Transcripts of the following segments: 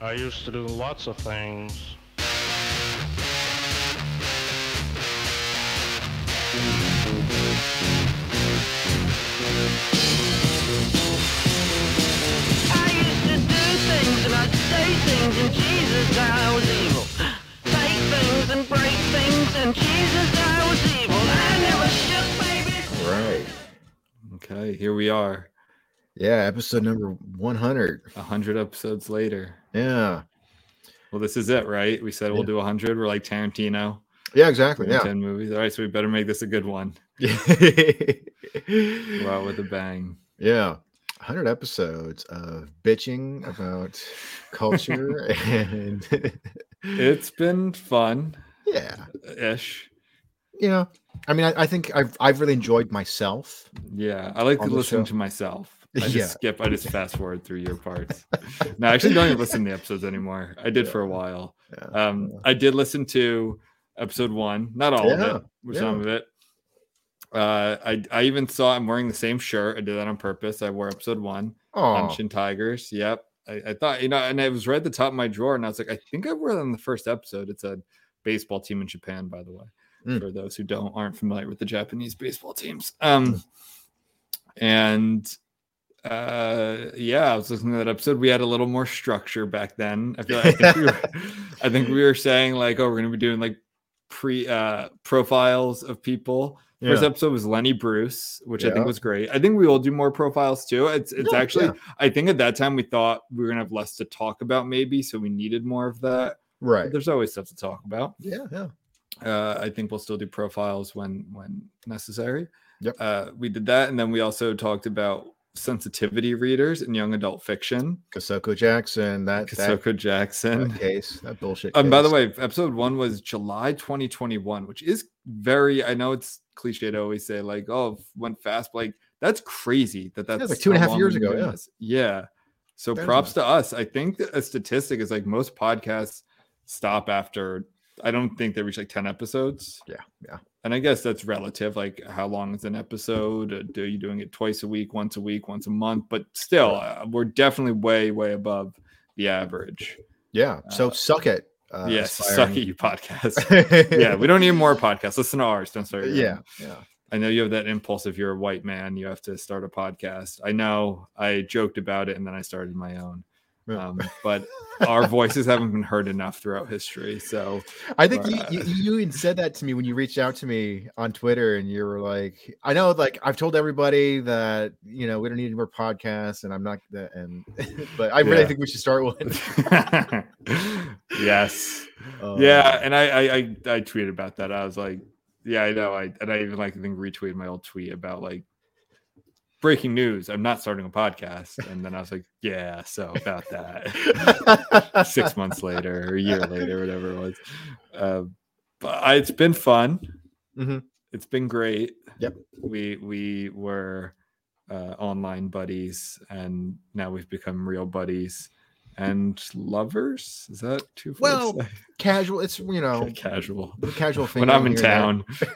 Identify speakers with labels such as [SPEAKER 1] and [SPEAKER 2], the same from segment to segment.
[SPEAKER 1] I used to do lots of things.
[SPEAKER 2] I used to do things and I'd say things and Jesus I was evil. Take things and break things and Jesus I was evil. I never shook baby.
[SPEAKER 3] Right.
[SPEAKER 4] Okay, here we are,
[SPEAKER 3] Yeah, episode number 100.
[SPEAKER 4] a hundred episodes later.
[SPEAKER 3] Yeah.
[SPEAKER 4] Well, this is it, right? We said we'll do a hundred. We're like Tarantino,
[SPEAKER 3] Yeah, exactly.
[SPEAKER 4] doing
[SPEAKER 3] Yeah.
[SPEAKER 4] ten movies. All right, so we better make this a good one.
[SPEAKER 3] Yeah.
[SPEAKER 4] out with a bang. Yeah.
[SPEAKER 3] 100 episodes of bitching about culture and
[SPEAKER 4] It's been fun,
[SPEAKER 3] yeah.
[SPEAKER 4] ish.
[SPEAKER 3] You know, I mean, I, I think I've I've really enjoyed myself.
[SPEAKER 4] Yeah, I like to listen
[SPEAKER 3] show.
[SPEAKER 4] to myself. I just
[SPEAKER 3] Yeah.
[SPEAKER 4] skip. I just fast forward through your parts. no, I actually don't even listen to the episodes anymore. I did for a while.
[SPEAKER 3] Yeah.
[SPEAKER 4] Um, I did listen to episode one, not all of it, but some of it. Uh, I I even saw I'm wearing the same shirt. I did that on purpose. I wore episode one,
[SPEAKER 3] Oh,
[SPEAKER 4] Hanshin Tigers. Yep. I, I thought you know, and it was right at the top of my drawer, and I was like, I think I wore that in the first episode. It's a baseball team in Japan, by the way,
[SPEAKER 3] Mm.
[SPEAKER 4] for those who don't aren't familiar with the Japanese baseball teams. Um, and uh yeah i was listening to that episode we had a little more structure back then i feel like, I think we were i think we were saying like oh we're gonna be doing like pre uh profiles of people first episode was lenny bruce which i think was great i think we will do more profiles too it's it's
[SPEAKER 3] Yeah,
[SPEAKER 4] actually
[SPEAKER 3] yeah.
[SPEAKER 4] i think at that time we thought we were gonna have less to talk about maybe so we needed more of that but
[SPEAKER 3] right.
[SPEAKER 4] there's always stuff to talk about
[SPEAKER 3] Yeah, yeah.
[SPEAKER 4] uh, I think we'll still do profiles when when necessary.
[SPEAKER 3] Yep.
[SPEAKER 4] Uh, we did that, and then we also talked about sensitivity readers in young adult fiction.
[SPEAKER 3] Kosoko Jackson, that, that,
[SPEAKER 4] Kosoko Jackson.
[SPEAKER 3] that case, that bullshit.
[SPEAKER 4] And by the way, episode one was July 2021, which is very. I know it's cliche to always say like, "Oh, went fast," like that's crazy that that's
[SPEAKER 3] like two and a half years ago, yeah.
[SPEAKER 4] yeah. So props
[SPEAKER 3] nuts.
[SPEAKER 4] to us. I think a statistic is like most podcasts stop after. I don't think they reach like 10 episodes.
[SPEAKER 3] Yeah, yeah.
[SPEAKER 4] And I guess that's relative. Like, how long is an episode? Uh, Do you doing it twice a week, once a week, once a month? But still, uh, we're definitely way, way above the average.
[SPEAKER 3] yeah. So
[SPEAKER 4] uh,
[SPEAKER 3] suck it. Uh,
[SPEAKER 4] yes, suck it, you podcast. yeah, we don't need more podcasts. Listen to ours. Don't start.
[SPEAKER 3] yeah,
[SPEAKER 4] own.
[SPEAKER 3] yeah.
[SPEAKER 4] I know you have that impulse. If you're a white man, you have to start a podcast. I know. I joked about it, and then I started my own.
[SPEAKER 3] Yeah.
[SPEAKER 4] Um, but our voices haven't been heard enough throughout history. So
[SPEAKER 3] I think you,
[SPEAKER 4] Uh,
[SPEAKER 3] you you even said that to me when you reached out to me on Twitter, and you were like, "I know, like I've told everybody that you know we don't need any more podcasts, and I'm not that." And but I really
[SPEAKER 4] Yeah.
[SPEAKER 3] think we should start one.
[SPEAKER 4] yes,
[SPEAKER 3] Uh,
[SPEAKER 4] yeah, and I, I I I tweeted about that. I was like, yeah, I know. I and I even like I think retweeted my old tweet about like breaking news. I'm not starting a podcast, and then I was like, yeah, so about that. Six months later, or a year later, whatever it was. Uh, but I, it's been fun.
[SPEAKER 3] Mhm.
[SPEAKER 4] It's been great.
[SPEAKER 3] Yep.
[SPEAKER 4] We we were uh, online buddies, and now we've become real buddies and lovers. Is that too far
[SPEAKER 3] Well,
[SPEAKER 4] say?
[SPEAKER 3] casual. It's you know
[SPEAKER 4] casual?
[SPEAKER 3] casual thing.
[SPEAKER 4] When I'm in town.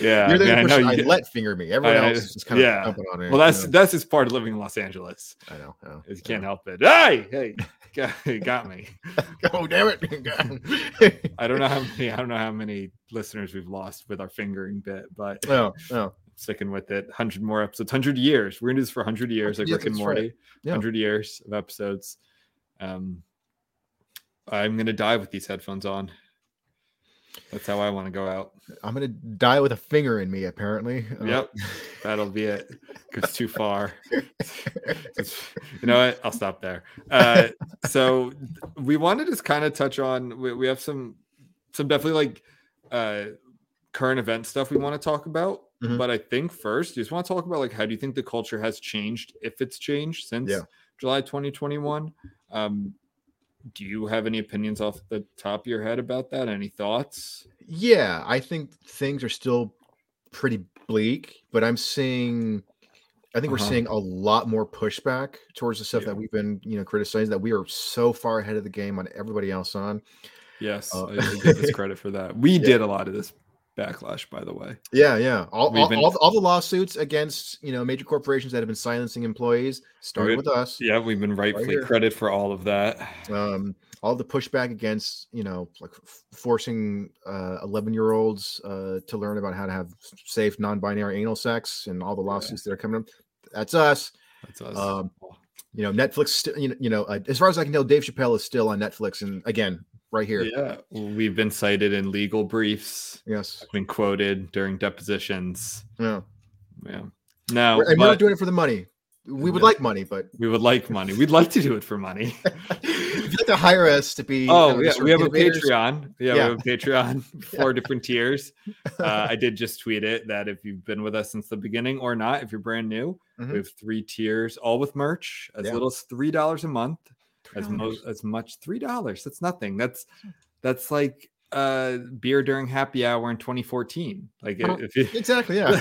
[SPEAKER 4] yeah,
[SPEAKER 3] you're the
[SPEAKER 4] I mean, I
[SPEAKER 3] only
[SPEAKER 4] know
[SPEAKER 3] person I,
[SPEAKER 4] you-
[SPEAKER 3] let finger me. Everyone
[SPEAKER 4] I-
[SPEAKER 3] else is just kind of
[SPEAKER 4] yeah.
[SPEAKER 3] jumping on it.
[SPEAKER 4] Well, that's
[SPEAKER 3] you know.
[SPEAKER 4] that's just part of living in Los Angeles.
[SPEAKER 3] I know. I know.
[SPEAKER 4] You can't help it. Hey, hey, got, got me.
[SPEAKER 3] Oh damn it!
[SPEAKER 4] I don't know how many. I don't know how many listeners we've lost with our fingering bit, but
[SPEAKER 3] oh, oh.
[SPEAKER 4] Sticking with it. Hundred more episodes. Hundred years. We're gonna do this for hundred years, like
[SPEAKER 3] Yeah,
[SPEAKER 4] Rick and
[SPEAKER 3] that's right.
[SPEAKER 4] Morty.
[SPEAKER 3] Yeah.
[SPEAKER 4] Hundred years of episodes. Um, I'm gonna die with these headphones on. That's how I want to go out.
[SPEAKER 3] I'm gonna die with a finger in me. Apparently. Uh,
[SPEAKER 4] Yep, that'll be it. It's too far. It's- you know what? I'll stop there. Uh, so we wanted to just kind of touch on. We, we have some, some definitely like uh, current event stuff we want to talk about.
[SPEAKER 3] Mhm.
[SPEAKER 4] But I think first, you just want to talk about like how do you think the culture has changed, if it's changed since
[SPEAKER 3] Yeah.
[SPEAKER 4] July 2021. Um, do you have any opinions off the top of your head about that? Any thoughts?
[SPEAKER 3] Yeah, I think things are still pretty bleak, but I'm seeing I think
[SPEAKER 4] Uh-huh.
[SPEAKER 3] we're seeing a lot more pushback towards the stuff
[SPEAKER 4] Yeah.
[SPEAKER 3] that we've been, you know, criticizing that we are so far ahead of the game on everybody else on.
[SPEAKER 4] Yes,
[SPEAKER 3] Uh,
[SPEAKER 4] I I give us credit for that. We
[SPEAKER 3] Yeah.
[SPEAKER 4] did a lot of this backlash, by the way.
[SPEAKER 3] Yeah, yeah. All, all,
[SPEAKER 4] been-
[SPEAKER 3] all, all the lawsuits against you know major corporations that have been silencing employees started with us.
[SPEAKER 4] Yeah, we've been rightfully
[SPEAKER 3] here.
[SPEAKER 4] credit for all of that.
[SPEAKER 3] Um, all the pushback against you know like f- forcing uh 11 year olds uh to learn about how to have safe non-binary anal sex and all the lawsuits that are coming up. That's us.
[SPEAKER 4] That's us.
[SPEAKER 3] Um, You know, Netflix. You know, you know uh, as far as I can tell, Dave Chappelle is still on Netflix, and again, right here.
[SPEAKER 4] yeah, we've been cited in legal briefs,
[SPEAKER 3] Yes.
[SPEAKER 4] been quoted during depositions.
[SPEAKER 3] Yeah.
[SPEAKER 4] Yeah. No,
[SPEAKER 3] and we're not doing it for the money. We would
[SPEAKER 4] Yeah.
[SPEAKER 3] like money, but
[SPEAKER 4] we would like money. We'd like to do it for money.
[SPEAKER 3] if you'd like to hire us to be,
[SPEAKER 4] Oh yeah, we have a Patreon. Yeah,
[SPEAKER 3] Yeah.
[SPEAKER 4] we have a Patreon, four different tiers. Uh, I did just tweet it that if you've been with us since the beginning or not, if you're brand new,
[SPEAKER 3] Mhm.
[SPEAKER 4] we have three tiers, all with merch, as little as three dollars a month, as
[SPEAKER 3] $3.
[SPEAKER 4] most as much three dollars. That's nothing. That's that's like uh beer during happy hour in 2014. Like
[SPEAKER 3] Uh-huh.
[SPEAKER 4] if you
[SPEAKER 3] Exactly. Yeah.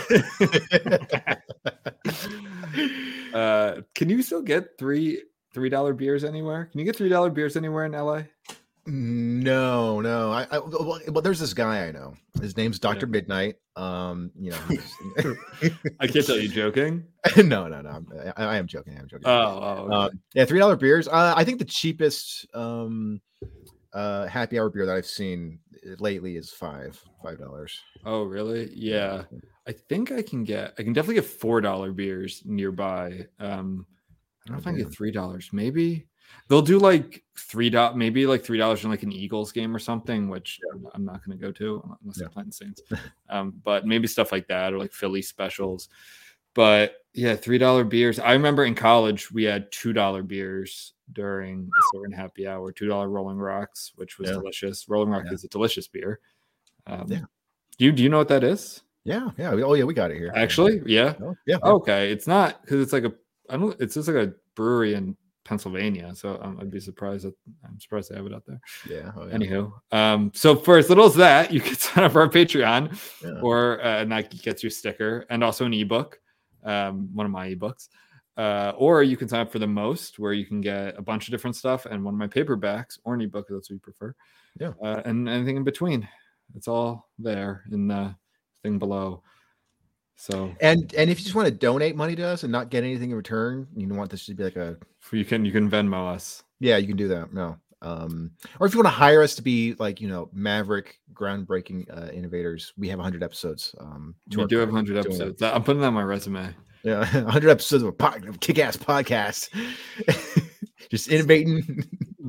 [SPEAKER 4] uh can you still get three three dollar beers anywhere? Can you get three dollar beers anywhere in LA?
[SPEAKER 3] No, no. I, I well, well, there's this guy I know. His name's Doctor
[SPEAKER 4] Yeah.
[SPEAKER 3] Midnight. Um, you know.
[SPEAKER 4] I can't tell you joking.
[SPEAKER 3] no, no, no. I, I am joking. I am joking.
[SPEAKER 4] Oh, oh okay.
[SPEAKER 3] yeah, three dollar beers. Uh, I think the cheapest um uh happy hour beer that I've seen lately is five five dollars.
[SPEAKER 4] oh really? Yeah. I think I can get I can definitely get four dollar beers nearby. Um I don't know
[SPEAKER 3] Oh,
[SPEAKER 4] if I can get three dollars. Maybe they'll do like three dot maybe like three dollars in like an Eagles game or something, which I'm- I'm not gonna go to unless
[SPEAKER 3] Yeah.
[SPEAKER 4] I'm playing the Saints. Um, but maybe stuff like that or like Philly specials. But yeah, three dollar beers. I remember in college we had two dollar beers during a certain happy hour, two dollar Rolling Rocks, which was
[SPEAKER 3] Yeah.
[SPEAKER 4] delicious. Rolling Rock
[SPEAKER 3] Yeah.
[SPEAKER 4] is a delicious beer. Um,
[SPEAKER 3] Yeah.
[SPEAKER 4] Do you do you know what that is?
[SPEAKER 3] Yeah, yeah. Oh yeah, we got it here.
[SPEAKER 4] Actually, yeah.
[SPEAKER 3] Oh, yeah.
[SPEAKER 4] Okay, it's not because it's like a I don't. It's just like a brewery in Pennsylvania, so um, I'd be surprised. That, I'm surprised they have it out there.
[SPEAKER 3] Yeah. Oh, yeah.
[SPEAKER 4] Anywho, um, so for as little as that, you can sign up for our Patreon,
[SPEAKER 3] Yeah.
[SPEAKER 4] or uh, and that gets you a sticker and also an ebook, um, one of my ebooks. Uh, or you can sign up for the most, where you can get a bunch of different stuff and one of my paperbacks or an ebook if that's what you prefer.
[SPEAKER 3] Yeah.
[SPEAKER 4] Uh, and anything in between. It's all there in the thing below. So
[SPEAKER 3] And and if you just want to donate money to us and not get anything in return, you want this to be like a
[SPEAKER 4] you can you can Venmo us.
[SPEAKER 3] yeah, you can do that. No. Um, or if you want to hire us to be like you know maverick, groundbreaking uh, innovators, we have 100 episodes. Um,
[SPEAKER 4] We do have
[SPEAKER 3] credit
[SPEAKER 4] 100 episodes. I'm putting that on my resume.
[SPEAKER 3] Yeah, 100 episodes of a pod, kick-ass podcast. just innovating.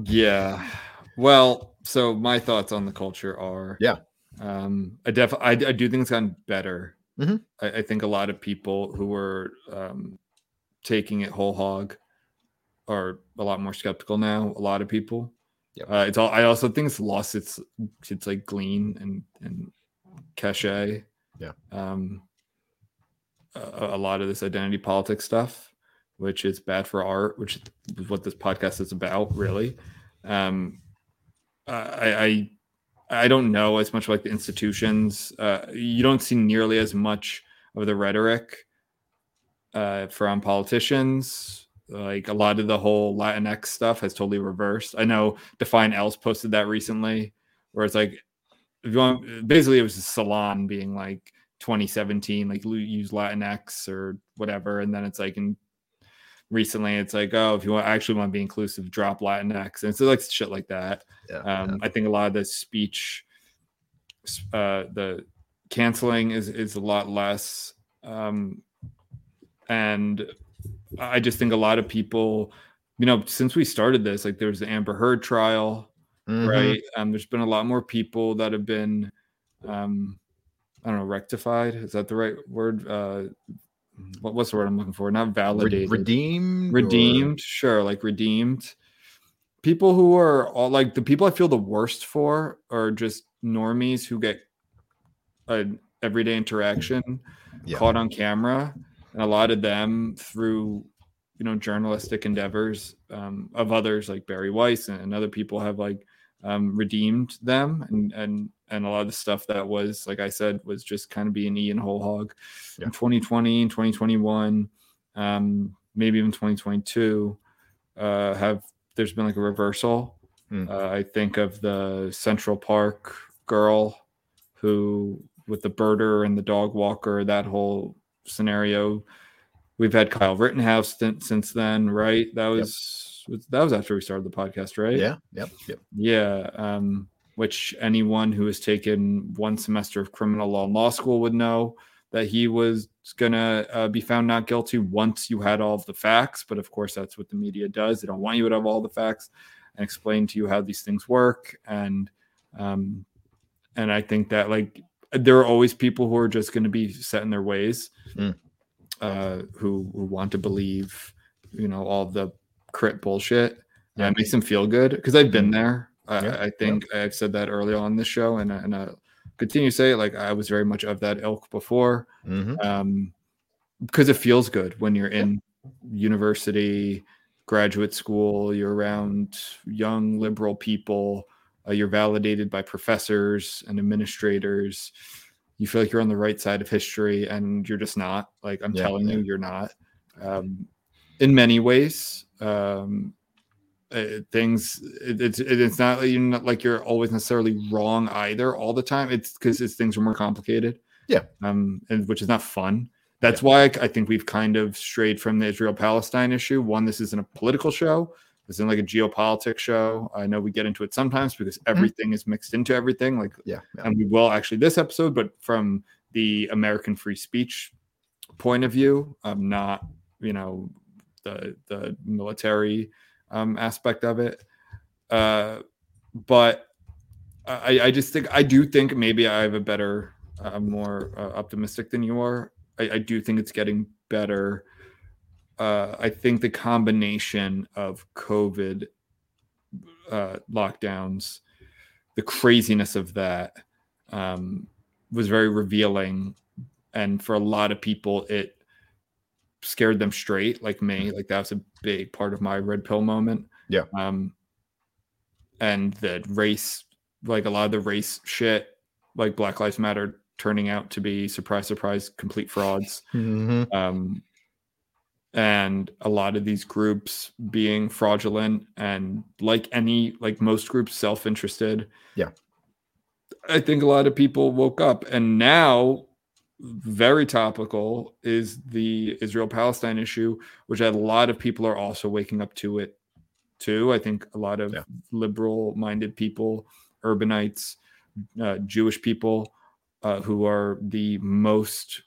[SPEAKER 4] Yeah. Well, so my thoughts on the culture are
[SPEAKER 3] Yeah.
[SPEAKER 4] Um, I def I, I do think it's gotten better.
[SPEAKER 3] Mhm.
[SPEAKER 4] I, I think a lot of people who were um, taking it whole hog are a lot more skeptical now. A lot of people.
[SPEAKER 3] Yep.
[SPEAKER 4] Uh, it's all. I also think it's lost its its like glean and and cachet.
[SPEAKER 3] Yeah.
[SPEAKER 4] Um. A, a lot of this identity politics stuff, which is bad for art, which is what this podcast is about, really. Um. I I I don't know as much like the institutions. Uh, you don't see nearly as much of the rhetoric uh, from politicians. Like a lot of the whole Latinx stuff has totally reversed. I know Defiant L's posted that recently, where it's like, if you want, basically it was a salon being like 2017, like use Latinx or whatever, and then it's like in recently it's like, oh, if you want actually want to be inclusive, drop Latinx, and so like shit like that.
[SPEAKER 3] Yeah,
[SPEAKER 4] Um, I think a lot of the speech, uh, the canceling is is a lot less, um, and I just think a lot of people, you know, since we started this, like there was the Amber Heard trial,
[SPEAKER 3] Mhm.
[SPEAKER 4] right? Um, there's been a lot more people that have been, um, I don't know, rectified. Is that the right word? Uh, what, what's the word I'm looking for? Not validated
[SPEAKER 3] redeemed. or-
[SPEAKER 4] redeemed sure like redeemed people who are all like the people i feel the worst for are just normies who get an everyday interaction
[SPEAKER 3] Yeah.
[SPEAKER 4] caught on camera and a lot of them through you know journalistic endeavors um, of others like barry weiss and, and other people have like um, redeemed them and and and a lot of the stuff that was like i said was just kind of being eaten whole hog
[SPEAKER 3] Yeah.
[SPEAKER 4] in 2020 and 2021 um, maybe even 2022 uh, have there's been like a reversal
[SPEAKER 3] Hmm.
[SPEAKER 4] uh, i think of the central park girl who with the birder and the dog walker, that whole scenario. We've had Kyle Rittenhouse st- since then, right? That was was- that was after we started the podcast, right?
[SPEAKER 3] Yeah. Yep. Yep.
[SPEAKER 4] Yeah. Um, which anyone who has taken one semester of criminal law in law school would know that he was going to uh, be found not guilty once you had all of the facts. But of course, that's what the media does. They don't want you to have all the facts and explain to you how these things work. And, um, and I think that like there are always people who are just going to be set in their ways,
[SPEAKER 3] Mm.
[SPEAKER 4] uh, who, who want to believe, you know, all the crit bullshit. Yeah, it makes them feel good because I've been there. I,
[SPEAKER 3] Yeah,
[SPEAKER 4] I think I've said that earlier on this show, and I- and I continue to say it. Like I was very much of that ilk before,
[SPEAKER 3] Mhm.
[SPEAKER 4] um, because it feels good when you're in university, graduate school. You're around young liberal people. Uh, you're validated by professors and administrators. You feel like you're on the right side of history, and you're just not. Like I'm
[SPEAKER 3] Yeah,
[SPEAKER 4] telling
[SPEAKER 3] yeah.
[SPEAKER 4] you, you're not. Um, in many ways, um, uh, things it, it's it, it's not you're not like you're always necessarily wrong either all the time. It's because it's things are more complicated.
[SPEAKER 3] Yeah.
[SPEAKER 4] um and which is not fun. That's why I, I think we've kind of strayed from the israel palestine issue. One this isn't a political show. This isn't like a geopolitics show. I know we get into it sometimes because everything is mixed into everything like
[SPEAKER 3] Yeah. yeah.
[SPEAKER 4] and we will actually this episode, but from the American free speech point of view, i'm not you know the the military um, aspect of it. Uh, but I, I just think I do think maybe I have a better, uh, more uh, optimistic than you are. I, I do think it's getting better. Uh, I think the combination of COVID uh, lockdowns, the craziness of that, um, was very revealing, and for a lot of people, it scared them straight, like me. Like that was a big part of my red pill moment.
[SPEAKER 3] Yeah.
[SPEAKER 4] Um, and the race, like a lot of the race shit, like Black Lives Matter, turning out to be surprise, surprise, complete frauds
[SPEAKER 3] Mhm.
[SPEAKER 4] um, and a lot of these groups being fraudulent and like any like most groups self-interested
[SPEAKER 3] Yeah.
[SPEAKER 4] i think a lot of people woke up and now very topical is the israel palestine issue which a lot of people are also waking up to it too i think a lot of
[SPEAKER 3] Yeah.
[SPEAKER 4] liberal minded people urbanites uh, jewish people uh, who are the most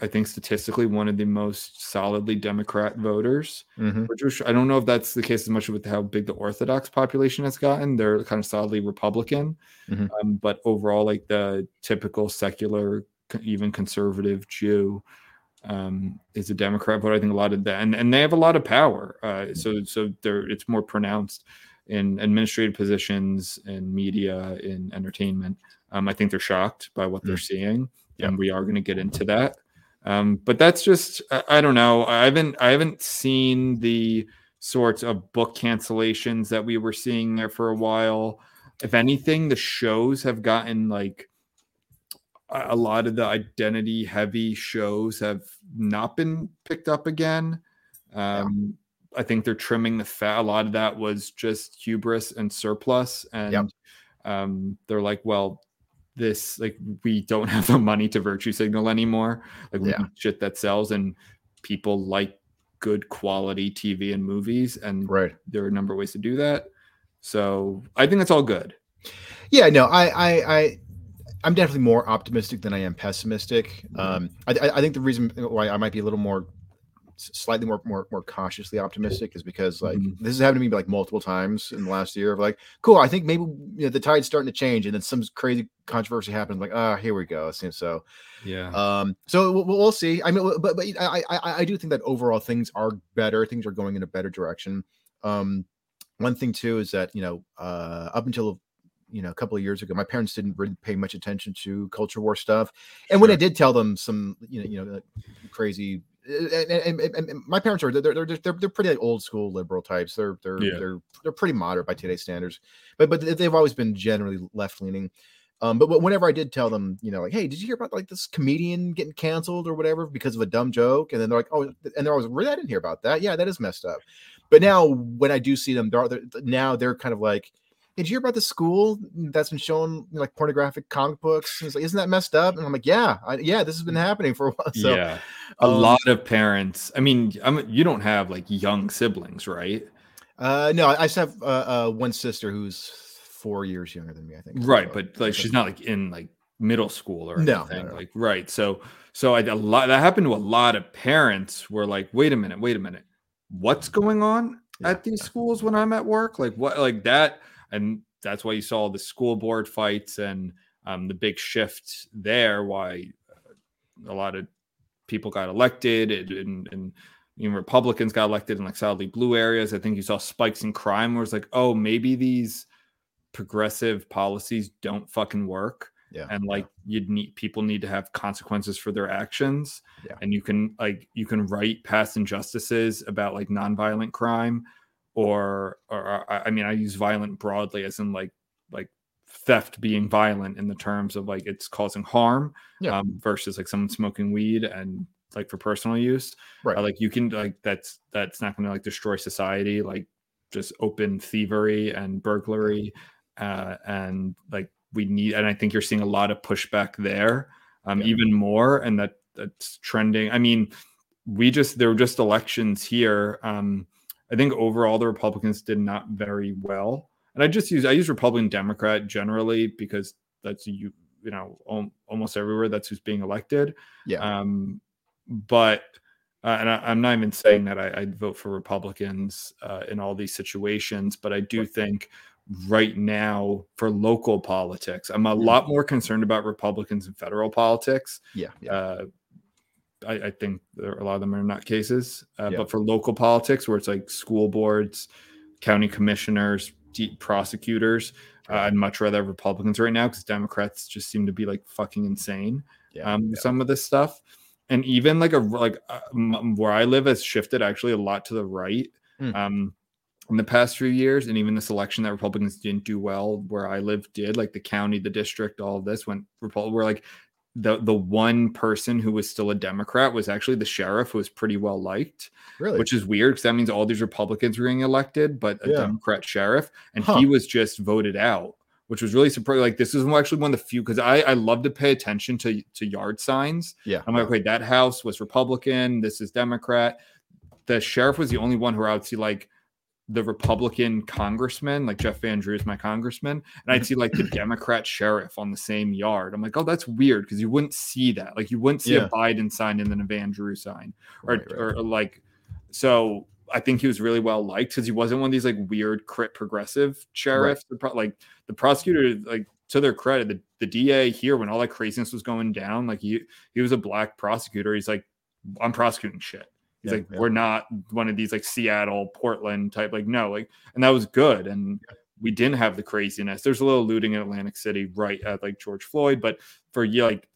[SPEAKER 4] I think statistically one of the most solidly Democrat voters.
[SPEAKER 3] Mhm.
[SPEAKER 4] Which was- I don't know if that's the case as much with how big the Orthodox population has gotten. They're kind of solidly Republican,
[SPEAKER 3] Mhm.
[SPEAKER 4] um, but overall, like the typical secular, even conservative Jew, um, is a Democrat but I think a lot of that, and, and they have a lot of power. Uh, so so they're it's more pronounced in administrative positions, in media, in entertainment. Um, I think they're shocked by what they're seeing,
[SPEAKER 3] Yeah.
[SPEAKER 4] and we are going to get into that. Um, but that's just I, I don't know. I haven't I haven't seen the sorts of book cancellations that we were seeing there for a while. If anything, the shows have gotten like a lot of the identity heavy shows have not been picked up again. Um, I think they're trimming the fat. A lot of that was just hubris and surplus, and um, they're like, well, this like we don't have the money to virtue signal anymore. Like we
[SPEAKER 3] Yeah.
[SPEAKER 4] shit that sells, and people like good quality TV and movies, and
[SPEAKER 3] Right.
[SPEAKER 4] there are a number of ways to do that. So I think that's all good.
[SPEAKER 3] Yeah, no, I, I, I, I'm definitely more optimistic than I am pessimistic. Um, I, I- think the reason why I might be a little more, slightly more, more, more cautiously optimistic is because like
[SPEAKER 4] Mhm.
[SPEAKER 3] this has happened to me like multiple times in the last year of like, cool, I think maybe you know, the tide's starting to change, and then some crazy controversy happens. Like, ah, here we go. It seems so.
[SPEAKER 4] Yeah.
[SPEAKER 3] Um, so we'll, we'll see. I mean, but but I, I I do think that overall things are better. Things are going in a better direction. Um, one thing too is that you know, uh, up until you know a couple of years ago, my parents didn't really pay much attention to culture war stuff, and when I did tell them some, you know, you know, crazy. And, and, and- and my parents are they're they're they're, they're pretty like old school liberal types. They're they're
[SPEAKER 4] Yeah.
[SPEAKER 3] they're they're pretty moderate by today's standards, but but they've always been generally left leaning. Um, but wh- whenever I did tell them, you know, like, hey, did you hear about like this comedian getting canceled or whatever because of a dumb joke? And then they're like, oh, and they're always, really, I didn't hear about that. Yeah, that is messed up. But now when I do see them, they're, they're now they're kind of like, did you hear about the school that's been showing like pornographic comic books? And like, isn't that messed up? And I'm like, yeah, I, yeah, this has been happening for a while. So,
[SPEAKER 4] yeah, a
[SPEAKER 3] um,
[SPEAKER 4] lot of parents. I mean, I'm, you don't have like young siblings, right?
[SPEAKER 3] Uh, no, I just have uh, uh, one sister who's four years younger than me. I think.
[SPEAKER 4] Right,
[SPEAKER 3] So,
[SPEAKER 4] but like she's not like in like middle school or
[SPEAKER 3] No,
[SPEAKER 4] anything.
[SPEAKER 3] no, no.
[SPEAKER 4] Like right. So so I, a lot that happened to a lot of parents were like, wait a minute, wait a minute. What's going on
[SPEAKER 3] Yeah,
[SPEAKER 4] at these schools when I'm at work? Like what like that and that's why you saw the school board fights and um, the big shift there why uh, a lot of people got elected and, and, and you Republicans got elected in like solidly blue areas. I think you saw spikes in crime where it's like, oh, maybe these progressive policies don't fucking work.
[SPEAKER 3] Yeah,
[SPEAKER 4] And
[SPEAKER 3] yeah.
[SPEAKER 4] like you'd need people need to have consequences for their actions.
[SPEAKER 3] Yeah.
[SPEAKER 4] And you can like you can write past injustices about like nonviolent crime or or I mean I use violent broadly as in like like theft being violent in the terms of like it's causing harm
[SPEAKER 3] Yeah.
[SPEAKER 4] um, versus like someone smoking weed and like for personal use
[SPEAKER 3] Right.
[SPEAKER 4] uh, like you can like that's that's not going to like destroy society like just open thievery and burglary uh and like we need and i think you're seeing a lot of pushback there um
[SPEAKER 3] Yeah.
[SPEAKER 4] even more and that that's trending i mean we just there were just elections here um i think overall the republicans did not very well and i just use i use republican democrat generally because that's you you know almost everywhere that's who's being elected
[SPEAKER 3] Yeah.
[SPEAKER 4] um but uh, and I, I'm not even saying that I, I'd vote for Republicans uh, in all these situations, but I do think right now for local politics, I'm a
[SPEAKER 3] Mhm.
[SPEAKER 4] lot more concerned about Republicans in federal politics.
[SPEAKER 3] yeah, yeah,
[SPEAKER 4] Uh, I, I think there, a lot of them are not cases, uh,
[SPEAKER 3] Yeah.
[SPEAKER 4] but for local politics, where it's like school boards, county commissioners, prosecutors, uh, I'd much rather have Republicans right now because Democrats just seem to be like fucking insane
[SPEAKER 3] yeah.
[SPEAKER 4] um,
[SPEAKER 3] yeah.
[SPEAKER 4] some of this stuff, and even like a like uh, m- where I live has shifted actually a lot to the right.
[SPEAKER 3] Hmm.
[SPEAKER 4] Um, in the past few years, and even this election that Republicans didn't do well, where I live did, like the county, the district, all of this went Republican. Where like the the one person who was still a Democrat was actually the sheriff, who was pretty well liked,
[SPEAKER 3] really,
[SPEAKER 4] which is weird because that means all these Republicans were getting elected, but a
[SPEAKER 3] Yeah.
[SPEAKER 4] Democrat sheriff, and
[SPEAKER 3] Huh.
[SPEAKER 4] he was just voted out, which was really surprising. Like this is actually one of the few because I I love to pay attention to to yard signs.
[SPEAKER 3] yeah.
[SPEAKER 4] I'm like, wait, that house was Republican, this is Democrat. The sheriff was the only one who I would see like the Republican congressman, like Jeff Van Drew is my congressman, and I'd see like the Democrat sheriff on the same yard. I'm like, oh, that's weird because you wouldn't see that. Like you wouldn't see
[SPEAKER 3] Yeah.
[SPEAKER 4] a Biden sign and then a Van Drew sign or,
[SPEAKER 3] Right, right,
[SPEAKER 4] or, like so I think he was really well liked because he wasn't one of these like weird crit progressive sheriffs. The pro- like the prosecutor, like to their credit, the, the DA here when all that craziness was going down, like he he was a black prosecutor. He's like, I'm prosecuting shit. He's
[SPEAKER 3] Yeah,
[SPEAKER 4] like,
[SPEAKER 3] yeah.
[SPEAKER 4] we're not one of these like Seattle, Portland type. Like, no, like, and that was good. And we didn't have the craziness. There's a little looting in Atlantic City, right at like George Floyd, but for yeah, like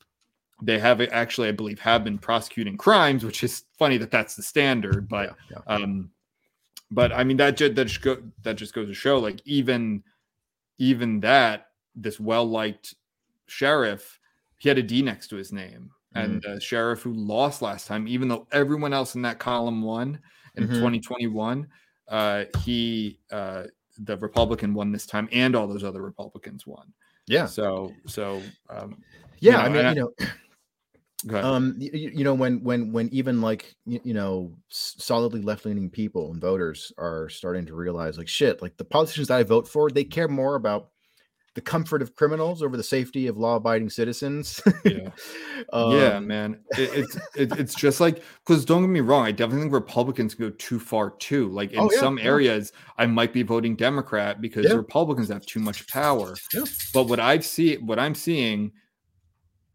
[SPEAKER 4] they have actually, I believe, have been prosecuting crimes, which is funny that that's the standard. But
[SPEAKER 3] yeah, yeah.
[SPEAKER 4] um, but I mean that ju- that just go, that just goes to show, like even even that this well liked sheriff, he had a D next to his name, and
[SPEAKER 3] Mm-hmm.
[SPEAKER 4] the sheriff who lost last time, even though everyone else in that column won in
[SPEAKER 3] Mhm.
[SPEAKER 4] 2021, uh, he uh, the Republican won this time, and all those other Republicans won.
[SPEAKER 3] yeah,
[SPEAKER 4] So so um,
[SPEAKER 3] yeah.
[SPEAKER 4] know,
[SPEAKER 3] I mean, you know, um, you, you know, when when when even like you, you know solidly left leaning people and voters are starting to realize, like, shit, like the politicians that I vote for, they care more about the comfort of criminals over the safety of law abiding citizens.
[SPEAKER 4] yeah. yeah,
[SPEAKER 3] Um,
[SPEAKER 4] man. It, it's it, it's just like because don't get me wrong, I definitely think Republicans go too far too. Like in
[SPEAKER 3] Oh, yeah,
[SPEAKER 4] some
[SPEAKER 3] yeah.
[SPEAKER 4] areas, I might be voting Democrat because
[SPEAKER 3] Yeah.
[SPEAKER 4] Republicans have too much power.
[SPEAKER 3] Yeah.
[SPEAKER 4] But what I've seen, what I'm seeing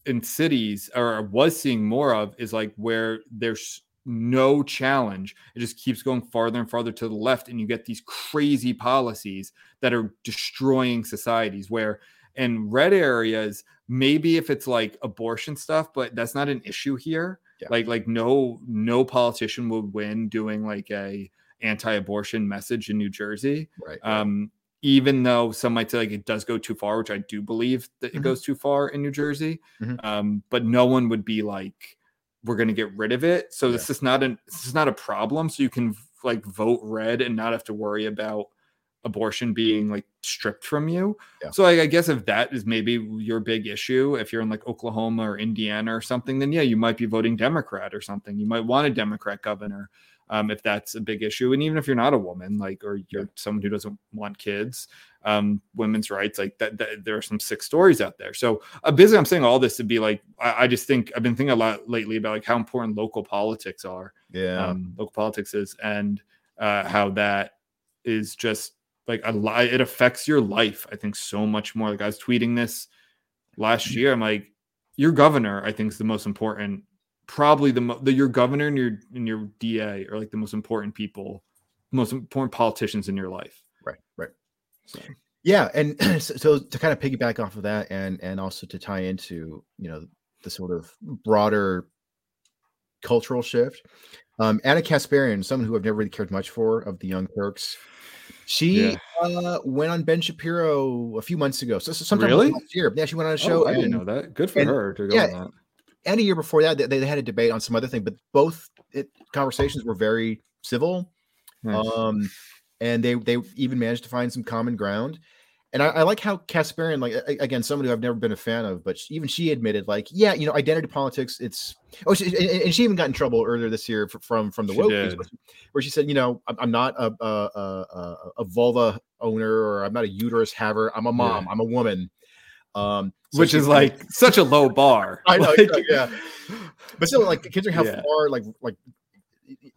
[SPEAKER 4] in cities, or was seeing more of, is like where there's no challenge. It just keeps going farther and farther to the left, and you get these crazy policies that are destroying societies. Where in red areas, maybe if it's like abortion stuff, but that's not an issue here.
[SPEAKER 3] Yeah.
[SPEAKER 4] Like like no no politician would win doing like a anti-abortion message in New Jersey.
[SPEAKER 3] right.
[SPEAKER 4] Um, even though some might say like it does go too far, which I do believe that it
[SPEAKER 3] Mhm.
[SPEAKER 4] goes too far in New Jersey.
[SPEAKER 3] Mhm.
[SPEAKER 4] Um, but no one would be like, we're gonna get rid of it. So this is not an this is not a problem. So you can like vote red and not have to worry about abortion being like stripped from you.
[SPEAKER 3] Yeah.
[SPEAKER 4] So like, I guess if that is maybe your big issue, if you're in like Oklahoma or Indiana or something, then yeah, you might be voting Democrat or something. You might want a Democrat governor um, if that's a big issue. And even if you're not a woman, like or you're someone who doesn't want kids, um, women's rights, like that, that, there are some sick stories out there. So uh, basically, I'm saying all this to be like, I, I just think I've been thinking a lot lately about like how important local politics are
[SPEAKER 3] Yeah.
[SPEAKER 4] um, local politics is and uh, how that is just like a lie. It affects your life, I think, so much more. Like I was tweeting this last year. I'm like, your governor, I think, is the most important. Probably the, mo- the your governor and your and your DA are like the most important people, most important politicians in your life.
[SPEAKER 3] right. Right.
[SPEAKER 4] So
[SPEAKER 3] Yeah, and so, so to kind of piggyback off of that, and and also to tie into you know the sort of broader cultural shift, um, Ana Kasparian, someone who I've never really cared much for of the Young Turks, she
[SPEAKER 4] Yeah.
[SPEAKER 3] uh, went on Ben Shapiro a few months ago. So, so sometime
[SPEAKER 4] Really?
[SPEAKER 3] last year, yeah, she went on a show.
[SPEAKER 4] oh, I didn't know that. Good for
[SPEAKER 3] and-
[SPEAKER 4] her to go
[SPEAKER 3] yeah,
[SPEAKER 4] on that.
[SPEAKER 3] And a year before that, they, they had a debate on some other thing, but both it, conversations were very civil.
[SPEAKER 4] Nice.
[SPEAKER 3] Um, and they they even managed to find some common ground. And I, I like how Kasparian, like again, somebody who I've never been a fan of, but she- even she admitted, like, yeah, you know, identity politics. It's oh, she, and- and she even got in trouble earlier this year from from the
[SPEAKER 4] She
[SPEAKER 3] woke,
[SPEAKER 4] did.
[SPEAKER 3] where she said, you know, I'm, I'm not a a, a a a vulva owner or I'm not a uterus haver. I'm a mom.
[SPEAKER 4] Yeah.
[SPEAKER 3] I'm a woman. Um, so
[SPEAKER 4] Which is like such a low bar.
[SPEAKER 3] I know,
[SPEAKER 4] Like-
[SPEAKER 3] yeah. but still, like considering how
[SPEAKER 4] Yeah.
[SPEAKER 3] far, like, like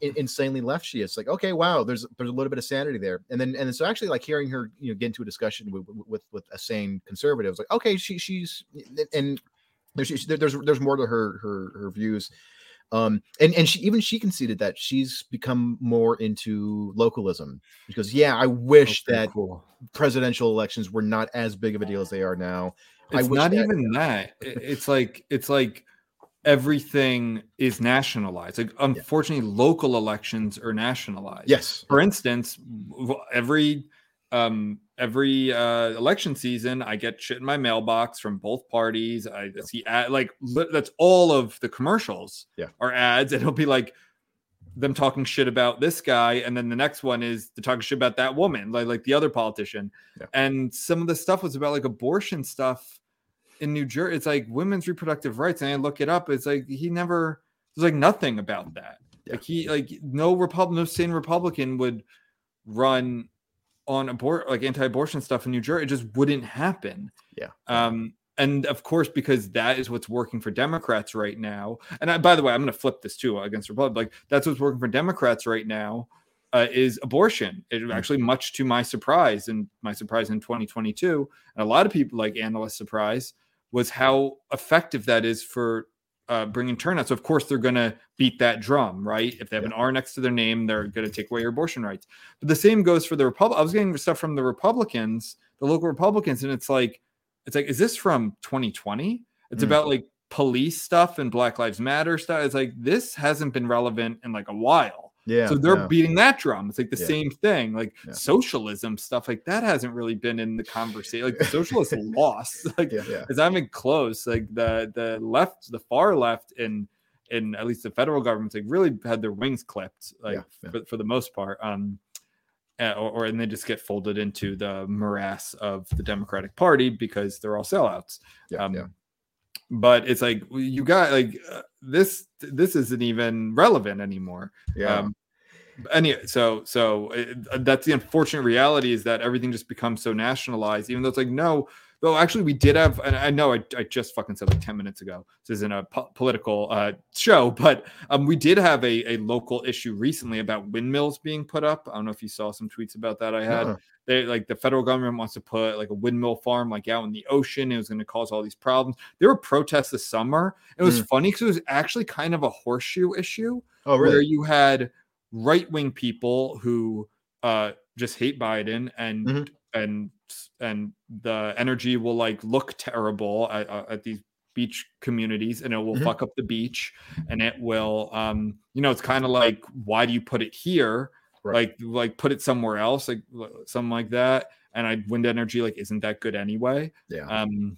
[SPEAKER 3] insanely left she is, like, okay, wow, there's there's a little bit of sanity there, and then and then so actually, like hearing her, you know, get into a discussion with with, with a sane conservative, like, okay, she she's and there's there's there's more to her her her views. Um, and and she even she conceded that she's become more into localism because yeah, I wish
[SPEAKER 4] Okay,
[SPEAKER 3] that
[SPEAKER 4] cool.
[SPEAKER 3] presidential elections were not as big of a deal as they are now.
[SPEAKER 4] It's not
[SPEAKER 3] that-
[SPEAKER 4] even that. It's like it's like everything is nationalized. Like unfortunately, local elections are nationalized.
[SPEAKER 3] Yes,
[SPEAKER 4] For instance, every um every uh election season i get shit in my mailbox from both parties i see ad, like that's all of the commercials
[SPEAKER 3] Yeah.
[SPEAKER 4] are ads and it'll be like them talking shit about this guy and then the next one is the talking shit about that woman like like the other politician
[SPEAKER 3] Yeah.
[SPEAKER 4] and some of the stuff was about like abortion stuff in new jersey it's like women's reproductive rights and i look it up it's like he never there's like nothing about that
[SPEAKER 3] Yeah.
[SPEAKER 4] like he like no republican no sane republican would run on abort like anti-abortion stuff in New Jersey. It just wouldn't happen.
[SPEAKER 3] Yeah.
[SPEAKER 4] Um, and of course, because that is what's working for Democrats right now. And I, by the way, I'm going to flip this too against Republicans. Like that's what's working for Democrats right now uh, is abortion. It
[SPEAKER 3] Mm.
[SPEAKER 4] actually, much to my surprise, and my surprise in 2022, and a lot of people like analysts' surprise was how effective that is for uh, bringing turnout. So of course they're going to beat that drum, right? If they have an R next to their name, they're going to take away your abortion rights. But the same goes for the Republic. I was getting stuff from the Republicans, the local Republicans, and it's like, it's like, is this from 2020? It's
[SPEAKER 3] Mm.
[SPEAKER 4] about like police stuff and Black Lives Matter stuff. It's like this hasn't been relevant in like a while.
[SPEAKER 3] Yeah.
[SPEAKER 4] so they're
[SPEAKER 3] yeah.
[SPEAKER 4] beating that drum. It's like the
[SPEAKER 3] Yeah.
[SPEAKER 4] same thing. Like
[SPEAKER 3] Yeah.
[SPEAKER 4] socialism stuff, like that hasn't really been in the conversation. Like the socialists lost. Like
[SPEAKER 3] yeah, yeah.
[SPEAKER 4] it's not even close. Like the the left, the far left, in in at least the federal government's like really had their wings clipped, like. For, for the most part. Um, or, or and they just get folded into the morass of the Democratic Party because they're all sellouts.
[SPEAKER 3] Yeah,
[SPEAKER 4] um,
[SPEAKER 3] yeah.
[SPEAKER 4] But it's like you got like uh, this. This isn't even relevant anymore.
[SPEAKER 3] yeah.
[SPEAKER 4] Um, but anyway, so so uh, that's the unfortunate reality is that everything just becomes so nationalized. Even though it's like no, though actually we did have, and I know I, I just fucking said like ten minutes ago. This isn't a po- political uh, show, but um, we did have a, a local issue recently about windmills being put up. I don't know if you saw some tweets about that. I had
[SPEAKER 3] Uh-uh.
[SPEAKER 4] they like the federal government wants to put like a windmill farm like out in the ocean. It was going to cause all these problems. There were protests this summer. It was funny because it was actually kind of a horseshoe issue
[SPEAKER 3] oh,
[SPEAKER 4] where you had right wing people who uh, just hate Biden and
[SPEAKER 3] Mhm.
[SPEAKER 4] and and the energy will like look terrible at, uh, at these beach communities and it will
[SPEAKER 3] Mhm.
[SPEAKER 4] fuck up the beach and it will um you know it's kind of like why do you put it here
[SPEAKER 3] Right.
[SPEAKER 4] like like put it somewhere else like something like that and i wind energy like isn't that good anyway
[SPEAKER 3] Yeah.
[SPEAKER 4] um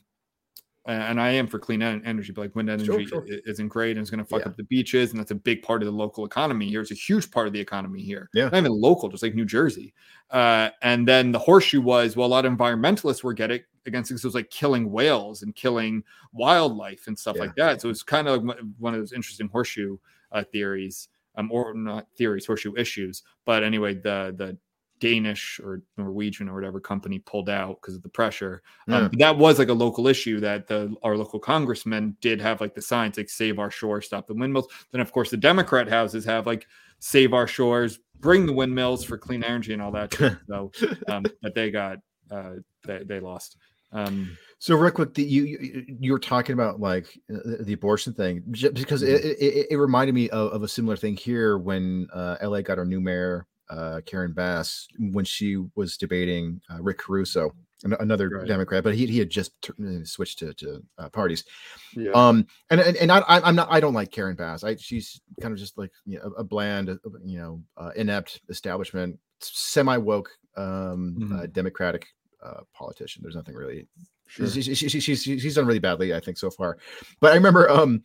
[SPEAKER 4] and I am for clean energy, but like wind energy
[SPEAKER 3] Sure, sure.
[SPEAKER 4] isn't great and it's going to fuck
[SPEAKER 3] Yeah.
[SPEAKER 4] up the beaches, and that's a big part of the local economy here. It's a huge part of the economy here.
[SPEAKER 3] Yeah.
[SPEAKER 4] not even local, just like New Jersey. Uh, and then the horseshoe was well, a lot of environmentalists were getting against it because it was like killing whales and killing wildlife and stuff
[SPEAKER 3] Yeah.
[SPEAKER 4] like that. So it's kind of like one- one of those interesting horseshoe uh, theories, um, or not theories, horseshoe issues. But anyway, the the Danish or Norwegian or whatever company pulled out because of the pressure. Um, that was like a local issue that the our local congressmen did have like the signs like save our Shore, stop the windmills. Then of course the Democrat houses have like save our shores, bring the windmills for clean energy and all that. shit. so um, that they got uh, they, they lost. Um,
[SPEAKER 3] So real quick, the, you you were talking about like the the abortion thing because it, it, it reminded me of, of a similar thing here when uh, LA got our new mayor uh, Karen Bass when she was debating uh, Rick Caruso, an- another
[SPEAKER 4] Right.
[SPEAKER 3] Democrat, but he he had just tur- uh, switched to to uh, parties.
[SPEAKER 4] yeah.
[SPEAKER 3] Um, and and, and I, I- I'm not I don't like Karen Bass. I she's kind of just like you know, a, bland, uh, you know, uh, inept establishment, semi woke, um,
[SPEAKER 4] Mhm.
[SPEAKER 3] uh, Democratic uh, politician. There's nothing really
[SPEAKER 4] Sure.
[SPEAKER 3] she, she, she, she- she's she's done really badly, I think, so far. But I remember, um,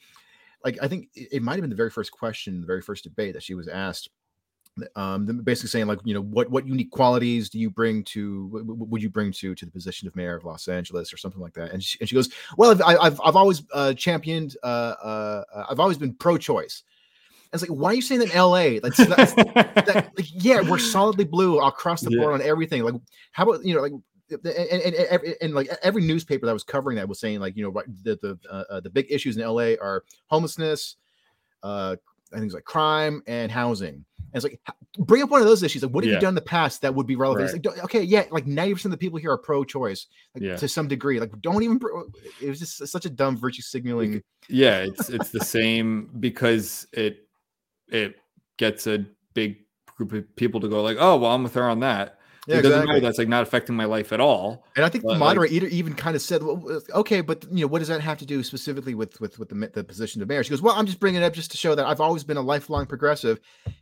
[SPEAKER 3] like I think it, it might have been the very first question, the very first debate that she was asked. Um, basically saying like, you know, what what unique qualities do you bring to w- would you bring to to the position of mayor of Los Angeles or something like that? And she, and she goes, well, I've I- I've, I've always uh, championed, uh, uh, I've always been pro-choice. And it's like, why are you saying that in L.A.? Like, so that's, that, like, yeah, we're solidly blue across the
[SPEAKER 4] Yeah.
[SPEAKER 3] board on everything. Like, how about you know, like, and, and, and, every- and like every newspaper that was covering that was saying like, you know, the the uh, uh, the big issues in LA are homelessness, uh, I think it's like crime and housing. And it's like, bring up one of those issues. Like, what have
[SPEAKER 4] Yeah.
[SPEAKER 3] you done in the past that would be relevant? It's
[SPEAKER 4] Right.
[SPEAKER 3] like, okay, yeah, like ninety percent of the people here are pro-choice, like,
[SPEAKER 4] Yeah.
[SPEAKER 3] to some degree. Like, don't even. It was just such a dumb virtue signaling.
[SPEAKER 4] yeah it's it's the same because it it gets a big group of people to go like oh well i'm with her on that
[SPEAKER 3] Yeah,
[SPEAKER 4] it doesn't
[SPEAKER 3] exactly.
[SPEAKER 4] matter that's like not affecting my life at all
[SPEAKER 3] And I think the
[SPEAKER 4] But, like-
[SPEAKER 3] even kind of said, well, uh, "Okay, but you know, what does that have to do specifically with with with the, the position of mayor?" She goes, "Well, I'm just bringing it up just to show that I've always been a lifelong progressive."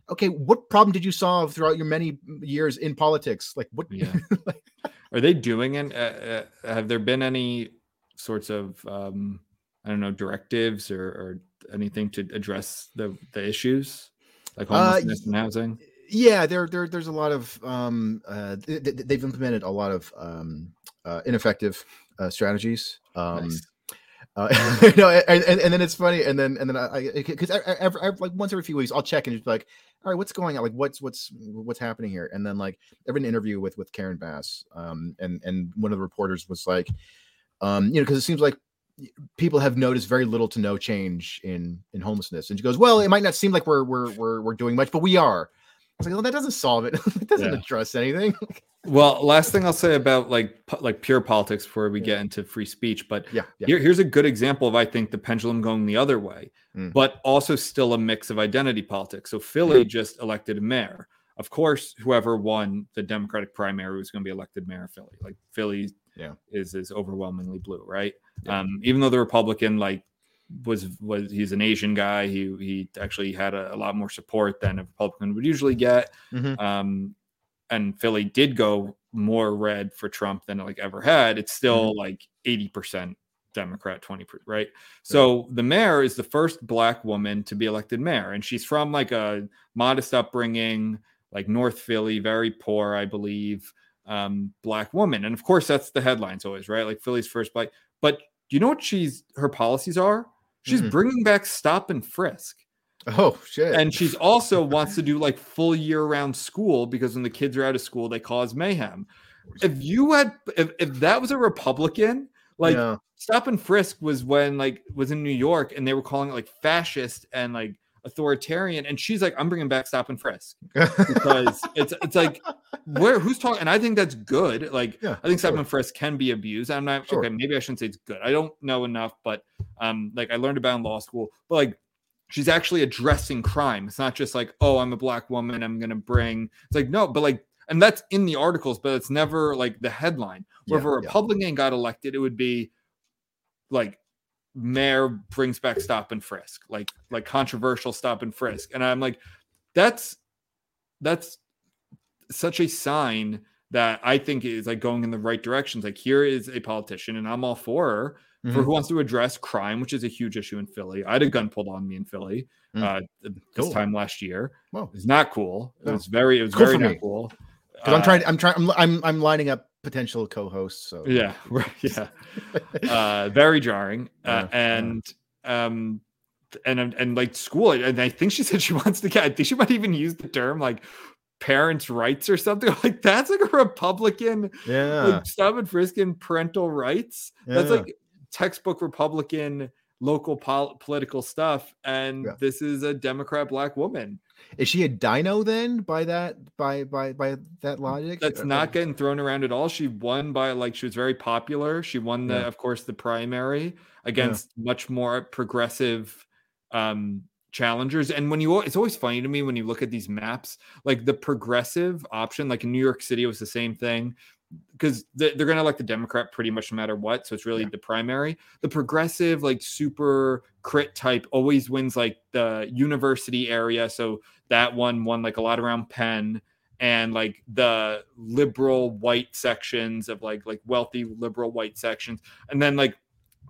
[SPEAKER 3] Okay, what problem did you solve throughout your many years in politics? Like, what?
[SPEAKER 4] Yeah. are they doing it uh, uh, have there been any sorts of um i don't know directives or, or anything to address the the issues like
[SPEAKER 3] Uh,
[SPEAKER 4] homelessness and housing
[SPEAKER 3] yeah, there, there, there's a lot of um, uh, th- th- they've implemented a lot of um, uh, ineffective uh, strategies. Um,
[SPEAKER 4] Nice.
[SPEAKER 3] Uh, you know, and, and, and then it's funny, and then and then I because I, I, I, like once every few weeks I'll check and just be like, all right, what's going on? Like, what's what's what's happening here? And then like every interview with with Karen Bass, um, and and one of the reporters was like, um, you know, because it seems like people have noticed very little to no change in in homelessness, and she goes, well, it might not seem like we're we're we're, we're doing much, but we are. It's like, well, that doesn't solve it. it doesn't
[SPEAKER 4] Yeah.
[SPEAKER 3] address anything.
[SPEAKER 4] well last thing i'll say about like like pure politics before we
[SPEAKER 3] Yeah.
[SPEAKER 4] get into free speech but
[SPEAKER 3] yeah, yeah.
[SPEAKER 4] Here, here's a good example of I think the pendulum going the other way,
[SPEAKER 3] Mm.
[SPEAKER 4] but also still a mix of identity politics. So Philly just elected a mayor. Of course, whoever won the Democratic primary was going to be elected mayor of Philly. Like Philly
[SPEAKER 3] Yeah.
[SPEAKER 4] is is overwhelmingly blue, right? Um, even though the Republican like was was he's an Asian guy, he he actually had a, a lot more support than a Republican would usually get.
[SPEAKER 3] Mhm.
[SPEAKER 4] Um, and Philly did go more red for Trump than it like ever had. It's still
[SPEAKER 3] Mm-hmm.
[SPEAKER 4] like 80% Democrat, 20%, right? So the mayor is the first black woman to be elected mayor, and she's from like a modest upbringing, like North Philly, very poor, I believe, um, black woman. And of course, that's the headlines always, right? Like Philly's first black. But do you know what she's her policies are? She's
[SPEAKER 3] Mm.
[SPEAKER 4] bringing back stop and frisk
[SPEAKER 3] Oh shit.
[SPEAKER 4] and she's also wants to do like full year round school because when the kids are out of school they cause mayhem if you had if, if that was a republican like
[SPEAKER 3] yeah.
[SPEAKER 4] stop and frisk was when like was in new york and they were calling it like fascist and like authoritarian and she's like i'm bringing back stop and frisk because it's it's like where who's talking and i think that's good like
[SPEAKER 3] Yeah,
[SPEAKER 4] i think stop and frisk can be abused i'm not
[SPEAKER 3] Sure.
[SPEAKER 4] okay maybe i shouldn't say it's good i don't know enough but um like i learned about in law school but like she's actually addressing crime it's not just like oh i'm a black woman i'm gonna bring it's like no but like and that's in the articles but it's never like the headline where if a
[SPEAKER 3] Yeah, yeah.
[SPEAKER 4] republican got elected it would be like mayor brings back stop and frisk like like controversial stop and frisk and i'm like that's that's such a sign that i think is like going in the right directions like here is a politician and i'm all for her for
[SPEAKER 3] Mhm.
[SPEAKER 4] who wants to address crime, which is a huge issue in Philly. I had a gun pulled on me in Philly
[SPEAKER 3] Mm.
[SPEAKER 4] uh, this
[SPEAKER 3] Cool.
[SPEAKER 4] time last year.
[SPEAKER 3] Whoa.
[SPEAKER 4] It's not cool. It
[SPEAKER 3] No.
[SPEAKER 4] was very, it was
[SPEAKER 3] Cool
[SPEAKER 4] very not cool.
[SPEAKER 3] Because I'm
[SPEAKER 4] Uh,
[SPEAKER 3] trying. I'm trying. I'm, I'm. I'm lining up potential co-hosts. So
[SPEAKER 4] yeah, right, yeah. uh, very jarring. Uh,
[SPEAKER 3] Yeah, yeah.
[SPEAKER 4] and um, and and and like school, and I think she said she wants to get. I think she might even use the term like parents' rights or something like that's like a Republican
[SPEAKER 3] yeah.
[SPEAKER 4] like stop and frisk and parental rights. That's like textbook Republican local pol- political stuff, and
[SPEAKER 3] Yeah.
[SPEAKER 4] this is a Democrat black woman.
[SPEAKER 3] Is she a dino then? By that, by by by that logic,
[SPEAKER 4] That's
[SPEAKER 3] Uh,
[SPEAKER 4] not getting thrown around at all. She won by like she was very popular. She won the,
[SPEAKER 3] Yeah.
[SPEAKER 4] of course, the primary against much more progressive um challengers. And when you it's always funny to me when you look at these maps, like the progressive option, like in New York City, it was the same thing. Because they're going to elect the Democrat pretty much no matter what. So it's really
[SPEAKER 3] Yeah.
[SPEAKER 4] the primary. The progressive, like super crit type, always wins like the university area. So that one won like a lot around Penn and like the liberal white sections of like like wealthy liberal white sections and then like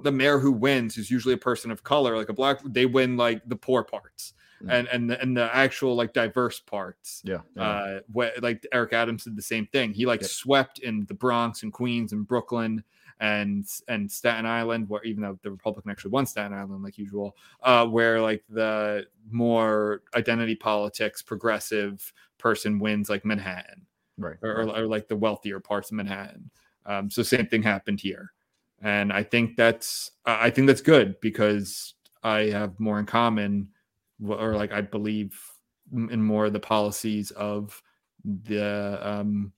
[SPEAKER 4] the mayor who wins is usually a person of color like a black they win like the poor parts. And and the, and the actual like diverse parts
[SPEAKER 3] Yeah. yeah.
[SPEAKER 4] uh where like eric adams did the same thing he like
[SPEAKER 3] Yep.
[SPEAKER 4] swept in the bronx and queens and brooklyn and and staten island where even though the republican actually won staten island like usual uh where like the more identity politics progressive person wins like manhattan
[SPEAKER 3] right.
[SPEAKER 4] or, or, or, like the wealthier parts of manhattan um so same thing happened here and i think that's i think that's good because i have more in common or like i believe in more of the policies of the um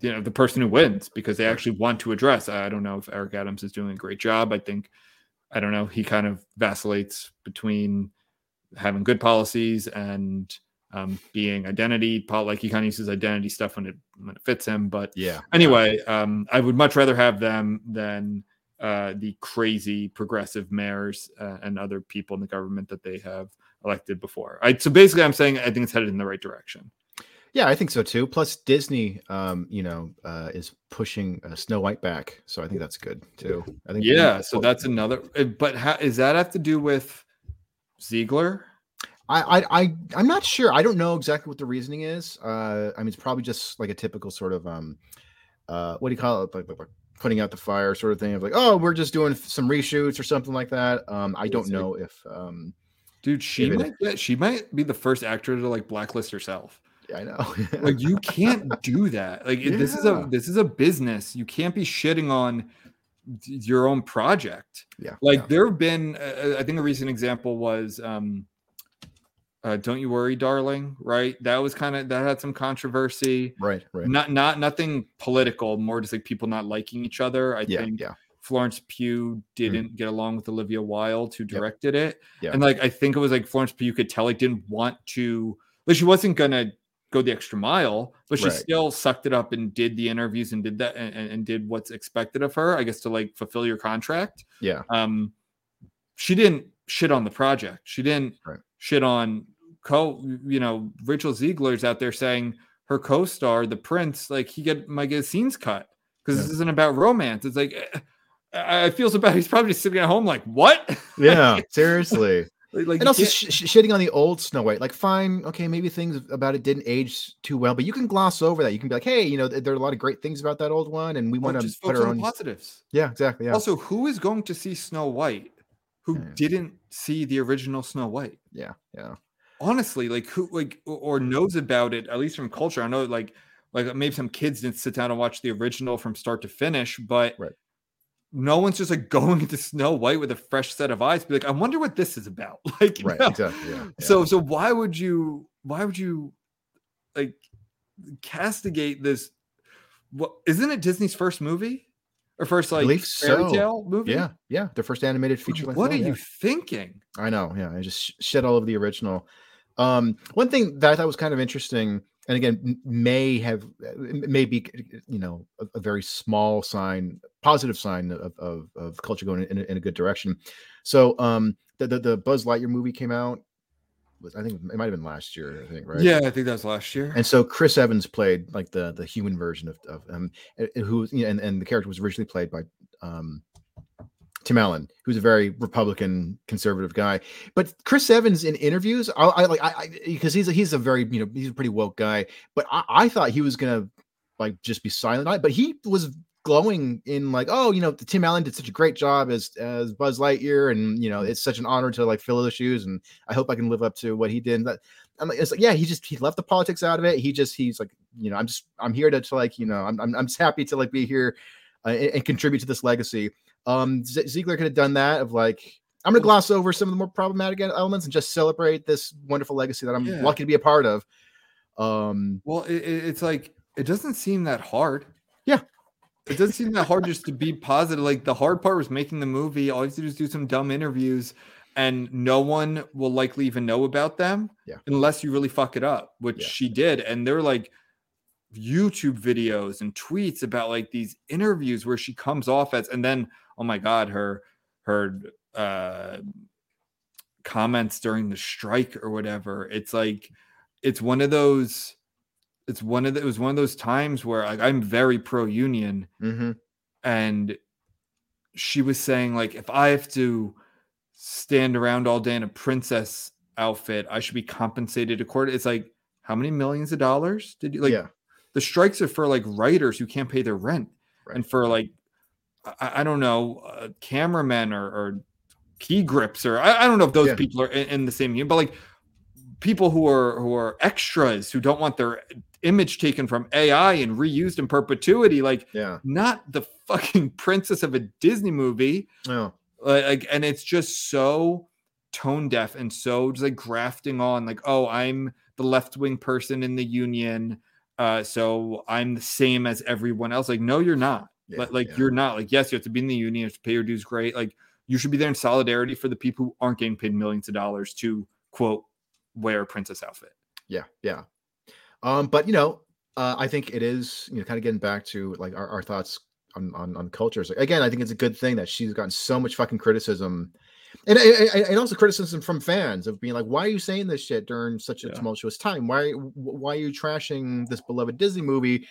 [SPEAKER 4] you know the person who wins because they actually want to address i don't know if eric adams is doing a great job i think i don't know he kind of vacillates between having good policies and um being identity like he kind of uses identity stuff when it when it fits him but
[SPEAKER 3] Yeah.
[SPEAKER 4] anyway um i would much rather have them than uh the crazy progressive mayors uh, and other people in the government that they have elected before I, so basically i'm saying i think it's headed in the right direction
[SPEAKER 3] Yeah, I think so too. Plus, Disney, um, you know, uh, is pushing uh, Snow White back, so I think that's good too. I think.
[SPEAKER 4] yeah so that's another uh, but how does that have to do with zegler
[SPEAKER 3] I, I, I, I'm not sure. I don't know exactly what the reasoning is. Uh, I mean, it's probably just like a typical sort of, um, uh, what do you call it? Like, like, like putting out the fire sort of thing of like, oh, we're just doing some reshoots or something like that. Um, I don't know if, um,
[SPEAKER 4] dude she
[SPEAKER 3] David-
[SPEAKER 4] might get, she might be the first actor to like blacklist herself.
[SPEAKER 3] Yeah, I know.
[SPEAKER 4] like you can't do that. Like it- this is a this is a business. You can't be shitting on your own project.
[SPEAKER 3] Yeah,
[SPEAKER 4] like
[SPEAKER 3] yeah.
[SPEAKER 4] there have been uh, i think a recent example was um uh, don't you worry darling right? That was kind of that had some controversy.
[SPEAKER 3] Right, right.
[SPEAKER 4] not not nothing political more just like people not liking each other i
[SPEAKER 3] Yeah,
[SPEAKER 4] think.
[SPEAKER 3] yeah,
[SPEAKER 4] florence pugh didn't get along with olivia wilde who directed it.
[SPEAKER 3] Yeah.
[SPEAKER 4] and like i think it was like florence pugh could tell like didn't want to like she wasn't gonna go the extra mile but she
[SPEAKER 3] Right.
[SPEAKER 4] still sucked it up and did the interviews and did that and, and did what's expected of her i guess to like fulfill your contract.
[SPEAKER 3] Yeah,
[SPEAKER 4] um she didn't shit on the project. She didn't
[SPEAKER 3] Right.
[SPEAKER 4] shit on co you know rachel zegler's out there saying her co-star the prince like he get might get scenes cut because this isn't about romance. It's like eh, i feel so bad he's probably just sitting at home like what
[SPEAKER 3] yeah. Seriously.
[SPEAKER 4] like, like
[SPEAKER 3] and also sh- sh- shitting on the old Snow White. Like, fine, okay, maybe things about it didn't age too well, but you can gloss over that. You can be like, hey, you know, th- there are a lot of great things about that old one, and we want to
[SPEAKER 4] just
[SPEAKER 3] put our own.
[SPEAKER 4] positives
[SPEAKER 3] Yeah, exactly. Yeah,
[SPEAKER 4] also who is going to see snow white who
[SPEAKER 3] Yeah.
[SPEAKER 4] didn't see the original snow white
[SPEAKER 3] yeah, yeah.
[SPEAKER 4] honestly like who like or- or knows about it at least from culture i know like like maybe some kids didn't sit down and watch the original from start to finish but
[SPEAKER 3] Right.
[SPEAKER 4] No one's just like going into snow white with a fresh set of eyes be like i wonder what this is about like
[SPEAKER 3] Right, exactly. Yeah, yeah.
[SPEAKER 4] so so why would you why would you like castigate this what isn't it disney's first movie or first like fairy
[SPEAKER 3] so.
[SPEAKER 4] tale movie
[SPEAKER 3] yeah, yeah, the first animated feature.
[SPEAKER 4] what are
[SPEAKER 3] yeah.
[SPEAKER 4] you thinking
[SPEAKER 3] I know. Yeah, I just sh- shed all of the original. Um, one thing that I thought was kind of interesting, and again, may have uh, may be you know a, a very small sign, positive sign of of, of culture going in, a, in a good direction. So, um, the, the the Buzz Lightyear movie came out. Was I think it might have been last year. I think right.
[SPEAKER 4] yeah i think that was last year
[SPEAKER 3] And so Chris Evans played like the the human version of, of um who you know, and, and the character was originally played by um Tim Allen, who's a very Republican conservative guy. But Chris Evans in interviews, I, I like I because he's a, he's a very you know he's a pretty woke guy. But I, I thought he was gonna like just be silent. But he was glowing in like, oh, you know, Tim Allen did such a great job as as Buzz Lightyear, and you know, it's such an honor to like fill those shoes, and I hope I can live up to what he did. That I'm like, it's like, yeah, he just he left the politics out of it. He just he's like, you know, I'm just I'm here to, to like, you know, I'm I'm, I'm just happy to like be here uh, and, and contribute to this legacy. Um, Z- Zegler could have done that of like. I'm gonna gloss over some of the more problematic elements and just celebrate this wonderful legacy that I'm
[SPEAKER 4] Yeah.
[SPEAKER 3] lucky to be a part of. Um,
[SPEAKER 4] Well, it, it- it's like it doesn't seem that hard.
[SPEAKER 3] Yeah.
[SPEAKER 4] It doesn't seem that hard just to be positive. Like the hard part was making the movie. All you have to do is do some dumb interviews, and no one will likely even know about them
[SPEAKER 3] Yeah.
[SPEAKER 4] unless you really fuck it up, which
[SPEAKER 3] Yeah.
[SPEAKER 4] she did. And they're like YouTube videos and tweets about like these interviews where she comes off as, and then oh my god, her her uh comments during the strike or whatever. It's like it's one of those it's one of the, it was one of those times where like I'm very pro union
[SPEAKER 3] mhm.
[SPEAKER 4] and she was saying like if I have to stand around all day in a princess outfit, I should be compensated accordingly. It's like how many millions of dollars did you like
[SPEAKER 3] yeah,
[SPEAKER 4] the strikes are for like writers who can't pay their rent
[SPEAKER 3] Right.
[SPEAKER 4] and for like I, I don't know uh, cameramen or, or key grips or I, I don't know if those
[SPEAKER 3] Yeah.
[SPEAKER 4] people are in, in the same union, but like people who are who are extras who don't want their image taken from AI and reused in perpetuity, like
[SPEAKER 3] yeah,
[SPEAKER 4] not the fucking princess of a Disney movie. Like, like, and it's just so tone deaf and so just like grafting on, like, oh, I'm the left wing person in the union. Uh, so I'm the same as everyone else. Like, no, you're not.
[SPEAKER 3] Yeah,
[SPEAKER 4] Like, like
[SPEAKER 3] yeah.
[SPEAKER 4] you're not. Like, yes, you have to be in the union, you have to pay your dues. Great. Like, you should be there in solidarity for the people who aren't getting paid millions of dollars to quote wear a princess outfit.
[SPEAKER 3] yeah yeah um but you know uh i think it is you know kind of getting back to like our, our thoughts on, on on cultures like, again i think it's a good thing that she's gotten so much fucking criticism and, and, and- and also criticism from fans of being like why are you saying this shit during such a
[SPEAKER 4] Yeah.
[SPEAKER 3] tumultuous time why why are you trashing this beloved disney movie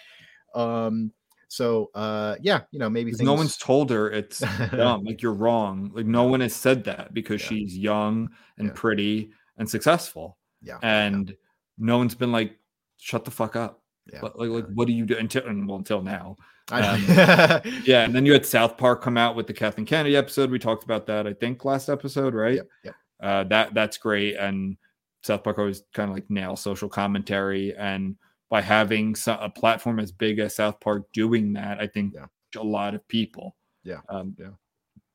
[SPEAKER 3] um so uh yeah you know maybe things...
[SPEAKER 4] no one's told her it's dumb. Like you're wrong. Like no one has said that because
[SPEAKER 3] Yeah.
[SPEAKER 4] she's young and
[SPEAKER 3] Yeah.
[SPEAKER 4] pretty and successful.
[SPEAKER 3] yeah
[SPEAKER 4] And no one's been like, shut the fuck up.
[SPEAKER 3] yeah,
[SPEAKER 4] Like, like, like, what do you do until and well until now?
[SPEAKER 3] I-
[SPEAKER 4] Yeah. And then you had South Park come out with the Kathleen Kennedy episode. We talked about that, I think, last episode, right?
[SPEAKER 3] Yep.
[SPEAKER 4] Uh that that's great. And South Park always kind of like nail social commentary. And by having a platform as big as South Park doing that, I think
[SPEAKER 3] Yeah.
[SPEAKER 4] a lot of people.
[SPEAKER 3] Yeah,
[SPEAKER 4] Um,
[SPEAKER 3] yeah.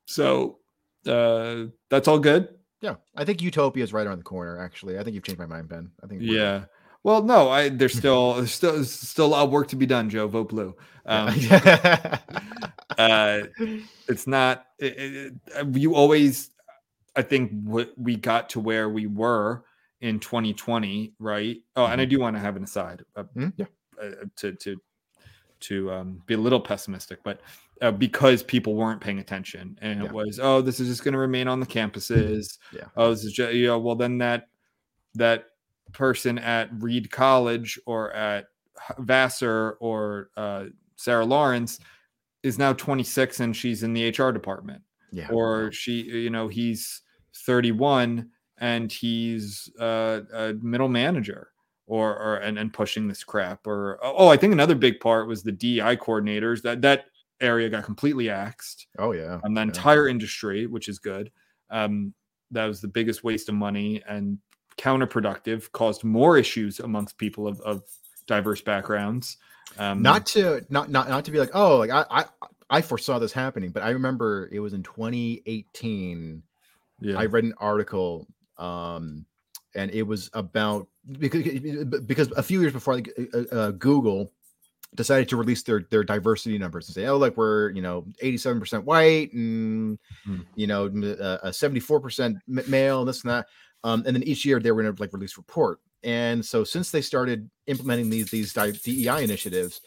[SPEAKER 4] So uh, that's all good.
[SPEAKER 3] yeah i think utopia is right around the corner actually i think you've changed my mind ben i think
[SPEAKER 4] Yeah. Well, no, I there's still there's still there's still a lot of work to be done, Joe. Vote blue. Um, uh, it's not. It, it, you always. I think what we got to where we were in 2020, right? Oh, and I do want to have an aside. Uh,
[SPEAKER 3] Mhm, yeah.
[SPEAKER 4] uh, to to to um, be a little pessimistic, but uh, because people weren't paying attention, and it was, oh, this is just going to remain on the campuses.
[SPEAKER 3] Yeah.
[SPEAKER 4] Oh, this is just, you know, well, then that that person at Reed College or at Vassar or uh, Sarah Lawrence is now 26 and she's in the HR department,
[SPEAKER 3] yeah
[SPEAKER 4] or she, you know, he's 31 and he's uh, a middle manager or or and, and pushing this crap or oh i think another big part was the dei coordinators. That that area got completely axed.
[SPEAKER 3] Oh yeah.
[SPEAKER 4] And the
[SPEAKER 3] yeah.
[SPEAKER 4] entire industry which is good. Um that was the biggest waste of money and counterproductive caused more issues amongst people of, of diverse backgrounds. Um
[SPEAKER 3] not to not not not to be like oh like I I I foresaw this happening, but I remember it was in 2018.
[SPEAKER 4] yeah.
[SPEAKER 3] I read an article, um, and it was about because because a few years before, uh, uh, Google decided to release their their diversity numbers and say, oh, like we're you know 87 percent white and
[SPEAKER 4] Hmm.
[SPEAKER 3] you know uh, uh, 74 percent male and this and that. Um, and then each year they were going to like release report. And so since they started implementing these these DEI initiatives,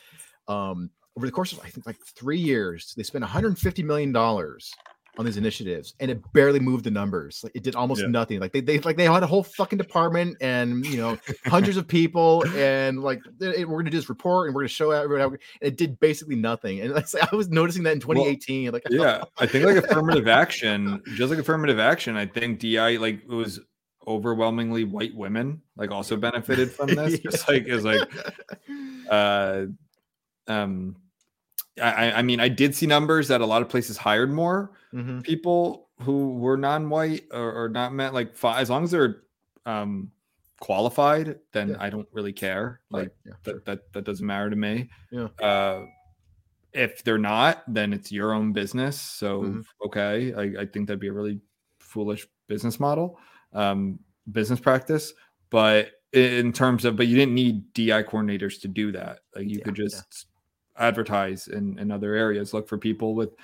[SPEAKER 3] um, over the course of I think like three years, they spent 150 million dollars on these initiatives, and it barely moved the numbers. Like it did almost
[SPEAKER 4] Yeah.
[SPEAKER 3] nothing. Like they, they like they had a whole fucking department and you know hundreds of people, and like they- we're gonna do this report and we're gonna show everyone. How, and it did basically nothing. And like, I was noticing that in 2018. like
[SPEAKER 4] yeah i think like affirmative action just like affirmative action i think di like it was overwhelmingly white women like also benefited from this just like is like uh um I, I- mean i did see numbers that a lot of places hired more
[SPEAKER 3] Mhm.
[SPEAKER 4] people who were non-white or, or not meant like fi- as long as they're um qualified then
[SPEAKER 3] Yeah.
[SPEAKER 4] i don't really care like
[SPEAKER 3] Right, yeah,
[SPEAKER 4] that,
[SPEAKER 3] sure.
[SPEAKER 4] that that doesn't matter to me
[SPEAKER 3] Yeah.
[SPEAKER 4] uh if they're not then it's your own business so
[SPEAKER 3] Mhm.
[SPEAKER 4] okay I, I think that'd be a really foolish business model um business practice but in terms of but you didn't need di coordinators to do that like you
[SPEAKER 3] Yeah,
[SPEAKER 4] could just advertise in in other areas look for people with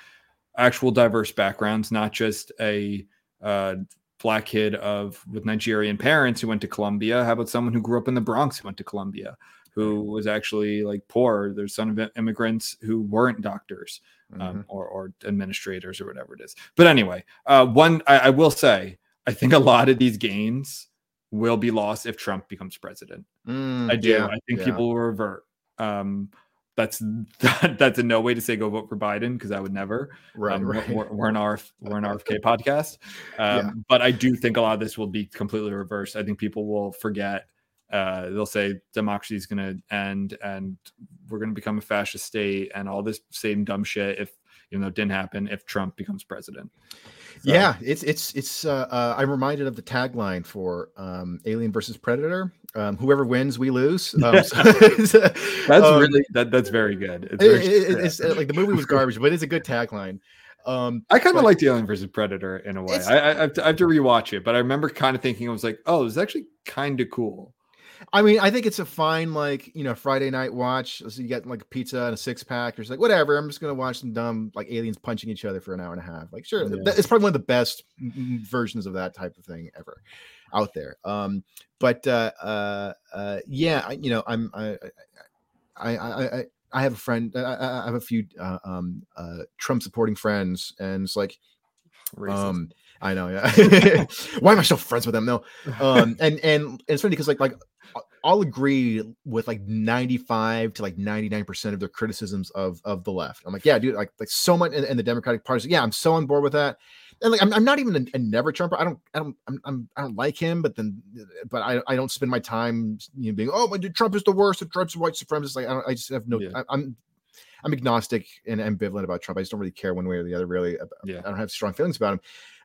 [SPEAKER 4] actual diverse backgrounds not just a uh black kid of with nigerian parents who went to columbia how about someone who grew up in the bronx who went to columbia who was actually like poor there's son of immigrants who weren't doctors um, or, or administrators or whatever it is. But anyway, uh, one I, I will say, I think a lot of these gains will be lost if Trump becomes president.
[SPEAKER 3] Mm,
[SPEAKER 4] I do.
[SPEAKER 3] yeah,
[SPEAKER 4] I think
[SPEAKER 3] yeah.
[SPEAKER 4] people will revert. Um, that's that's in no way to say go vote for Biden because I would never.
[SPEAKER 3] right,
[SPEAKER 4] Um, we're-
[SPEAKER 3] right.
[SPEAKER 4] We're, we're an RF, we're an RFK podcast, um,
[SPEAKER 3] Yeah.
[SPEAKER 4] but I do think a lot of this will be completely reversed. I think people will forget. Uh, they'll say democracy is going to end, and we're going to become a fascist state, and all this same dumb shit. If you know, it didn't happen if Trump becomes president. So,
[SPEAKER 3] Yeah, it's it's it's. Uh, uh, I'm reminded of the tagline for um, Alien versus Predator. Um, whoever wins, we lose. Um, so-
[SPEAKER 4] that's
[SPEAKER 3] um,
[SPEAKER 4] really that. That's very good. It's, very
[SPEAKER 3] it-
[SPEAKER 4] true.
[SPEAKER 3] it's uh, like the movie was garbage, but it's a good tagline. Um,
[SPEAKER 4] I kind of like the Alien versus Predator in a way. I, I, I, have to, I have to rewatch it, but I remember kind of thinking, I was like, oh, it's actually kind of cool.
[SPEAKER 3] I mean, I think it's a fine like you know Friday night watch. So you get like a pizza and a six pack. Or it's like whatever. I'm just gonna watch some dumb like aliens punching each other for an hour and a half. Like sure,
[SPEAKER 4] Yeah.
[SPEAKER 3] it's probably one of the best versions of that type of thing ever out there. Um, but uh, uh, uh, yeah, I, you know, I'm I I I. I I have a friend. I- I I have a few uh, um, uh, Trump supporting friends, and it's like,
[SPEAKER 4] Racist.
[SPEAKER 3] um, I know, yeah. Why am I still friends with them? though? um, and and it's funny because like like I'll agree with like ninety five to like ninety nine percent of their criticisms of of the left. I'm like, yeah, dude, like like so much in, in the Democratic Party. Yeah, I'm so on board with that. And like I'm, I'm not even a, a never Trumper. I don't I don't I'm, I'm I don't like him, but then but I I don't spend my time you know being oh my dude Trump is the worst. Trump's white supremacist. Like I don't I just have no
[SPEAKER 4] Yeah.
[SPEAKER 3] I, I'm I'm agnostic and ambivalent about Trump. I just don't really care one way or the other. Really,
[SPEAKER 4] Yeah.
[SPEAKER 3] I don't have strong feelings about him.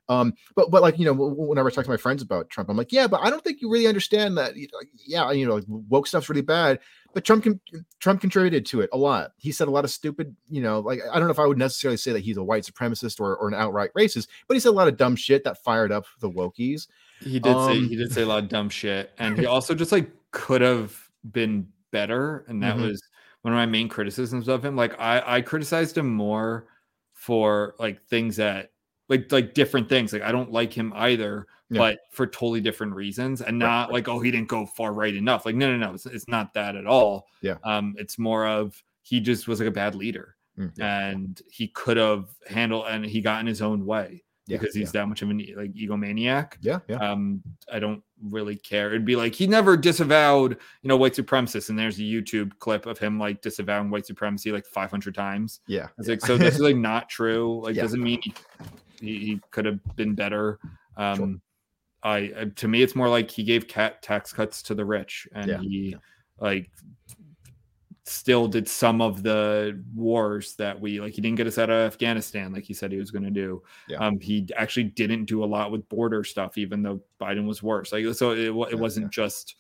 [SPEAKER 3] Um, but but like you know, whenever I talk to my friends about Trump, I'm like, yeah, but I don't think you really understand that. you know, like, Yeah, you know, like woke stuff's really bad, but Trump can Trump contributed to it a lot. He said a lot of stupid, you know, like I don't know if I would necessarily say that he's a white supremacist or, or an outright racist, but he said a lot of dumb shit that fired up the wokies.
[SPEAKER 4] He did say
[SPEAKER 3] Um,
[SPEAKER 4] he did say a lot of dumb shit, and he also just like could have been better, and that
[SPEAKER 3] Mhm.
[SPEAKER 4] was one of my main criticisms of him. Like I I criticized him more for like things that like like different things. Like I don't like him either,
[SPEAKER 3] Yeah.
[SPEAKER 4] but for totally different reasons, and not
[SPEAKER 3] right.
[SPEAKER 4] like oh he didn't go far right enough. Like no no no, it's, it's not that at all.
[SPEAKER 3] Yeah.
[SPEAKER 4] um, it's more of he just was like a bad leader,
[SPEAKER 3] Mm, yeah,
[SPEAKER 4] and he could have handled and he got in his own way
[SPEAKER 3] yeah,
[SPEAKER 4] because he's that much of an like egomaniac.
[SPEAKER 3] yeah, yeah, yeah.
[SPEAKER 4] Um, I don't really care. It'd be like he never disavowed, you know, white supremacists, and there's a YouTube clip of him like disavowing white supremacy like 500 times.
[SPEAKER 3] yeah.
[SPEAKER 4] It's like so this is like not true. Like
[SPEAKER 3] Yeah.
[SPEAKER 4] doesn't mean he, he, he could have been better. Um, I I- to me it's more like he gave cat tax cuts to the rich, and
[SPEAKER 3] Yeah,
[SPEAKER 4] he
[SPEAKER 3] yeah.
[SPEAKER 4] like still did some of the wars that we like he didn't get us out of afghanistan like he said he was going to do
[SPEAKER 3] Yeah.
[SPEAKER 4] um he actually didn't do a lot with border stuff even though biden was worse like so it, it wasn't
[SPEAKER 3] yeah.
[SPEAKER 4] just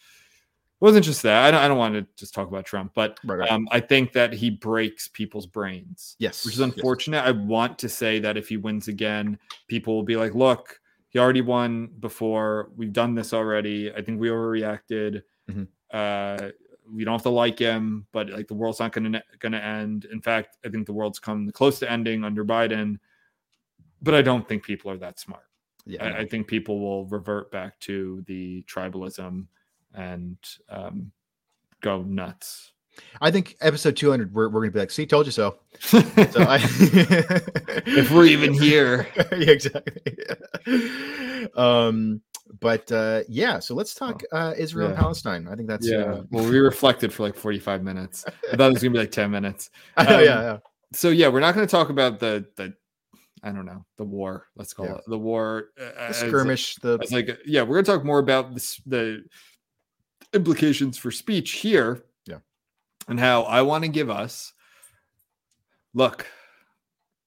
[SPEAKER 4] wasn't just that I don't, I don't want to just talk about trump but
[SPEAKER 3] Right, right.
[SPEAKER 4] um i think that he breaks people's brains
[SPEAKER 3] yes,
[SPEAKER 4] which is
[SPEAKER 3] yes.
[SPEAKER 4] unfortunate. I want to say that if he wins again, people will be like, look, he already won before. We've done this already. I think we overreacted.
[SPEAKER 3] Mhm.
[SPEAKER 4] Uh, we don't have to like him, but like the world's not going to going to end. In fact, I think the world's come close to ending under Biden. But I don't think people are that smart.
[SPEAKER 3] Yeah,
[SPEAKER 4] I. I think people will revert back to the tribalism and um, go nuts.
[SPEAKER 3] I think episode 200, we're, we're gonna be like, see, told you so. So I,
[SPEAKER 4] if we're even here.
[SPEAKER 3] yeah, exactly. um, but uh, yeah, so let's talk uh, Israel and Palestine. I think that's
[SPEAKER 4] yeah.
[SPEAKER 3] uh,
[SPEAKER 4] Well, we reflected for like 45 minutes. I thought it was gonna be like 10 minutes. Um,
[SPEAKER 3] yeah, yeah.
[SPEAKER 4] So yeah, we're not gonna talk about the the I don't know the war. Let's call
[SPEAKER 3] Yeah.
[SPEAKER 4] it the war. uh,
[SPEAKER 3] The skirmish, the
[SPEAKER 4] like yeah, we're gonna talk more about this, the implications for speech here.
[SPEAKER 3] Yeah.
[SPEAKER 4] and how I want to give us. Look,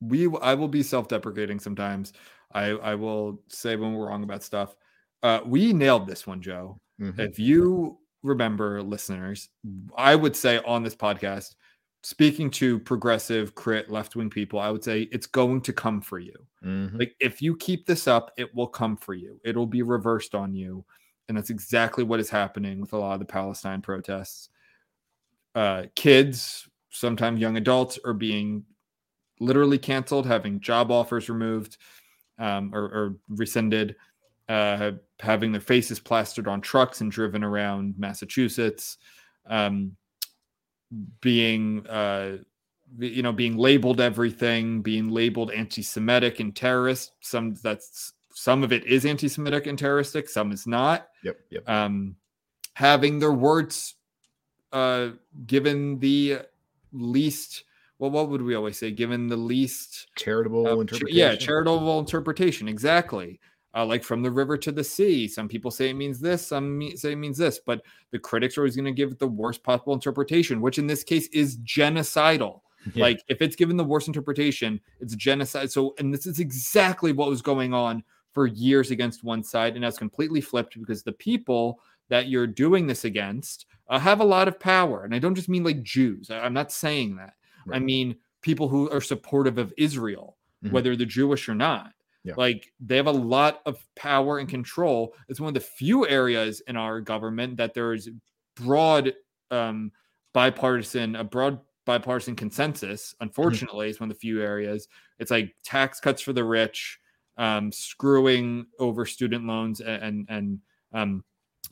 [SPEAKER 4] we I will be self-deprecating sometimes. I I will say when we're wrong about stuff. Uh, we nailed this one, Joe.
[SPEAKER 3] Mhm.
[SPEAKER 4] If you remember, listeners, I would say on this podcast, speaking to progressive, crit, left-wing people, I would say it's going to come for you.
[SPEAKER 3] Mhm.
[SPEAKER 4] Like if you keep this up, it will come for you. It'll be reversed on you. And that's exactly what is happening with a lot of the Palestine protests. Uh, kids, sometimes young adults, are being literally canceled, having job offers removed um, or, or rescinded, uh, having their faces plastered on trucks and driven around Massachusetts, um, being uh, you know being labeled everything being labeled anti-semitic and terrorist some that's some of it is anti-semitic and terroristic some is not
[SPEAKER 3] Yep, yep.
[SPEAKER 4] um having their words uh given the least well what would we always say given the least
[SPEAKER 3] Charitable
[SPEAKER 4] uh,
[SPEAKER 3] interpretation.
[SPEAKER 4] yeah charitable interpretation exactly uh, like from the river to the sea some people say it means this some me- say it means this but the critics are always going to give it the worst possible interpretation which in this case is genocidal
[SPEAKER 3] Yeah.
[SPEAKER 4] like if it's given the worst interpretation it's genocide so and this is exactly what was going on for years against one side and has completely flipped because the people that you're doing this against uh, have a lot of power. And i don't just mean like jews. I- i'm not saying that. I mean people who are supportive of israel
[SPEAKER 3] Mhm.
[SPEAKER 4] whether they're jewish or not.
[SPEAKER 3] Yeah.
[SPEAKER 4] like they have a lot of power and control. It's one of the few areas in our government that there is broad um bipartisan a broad bipartisan consensus. Unfortunately it's one of the few areas. It's like tax cuts for the rich um screwing over student loans and and, um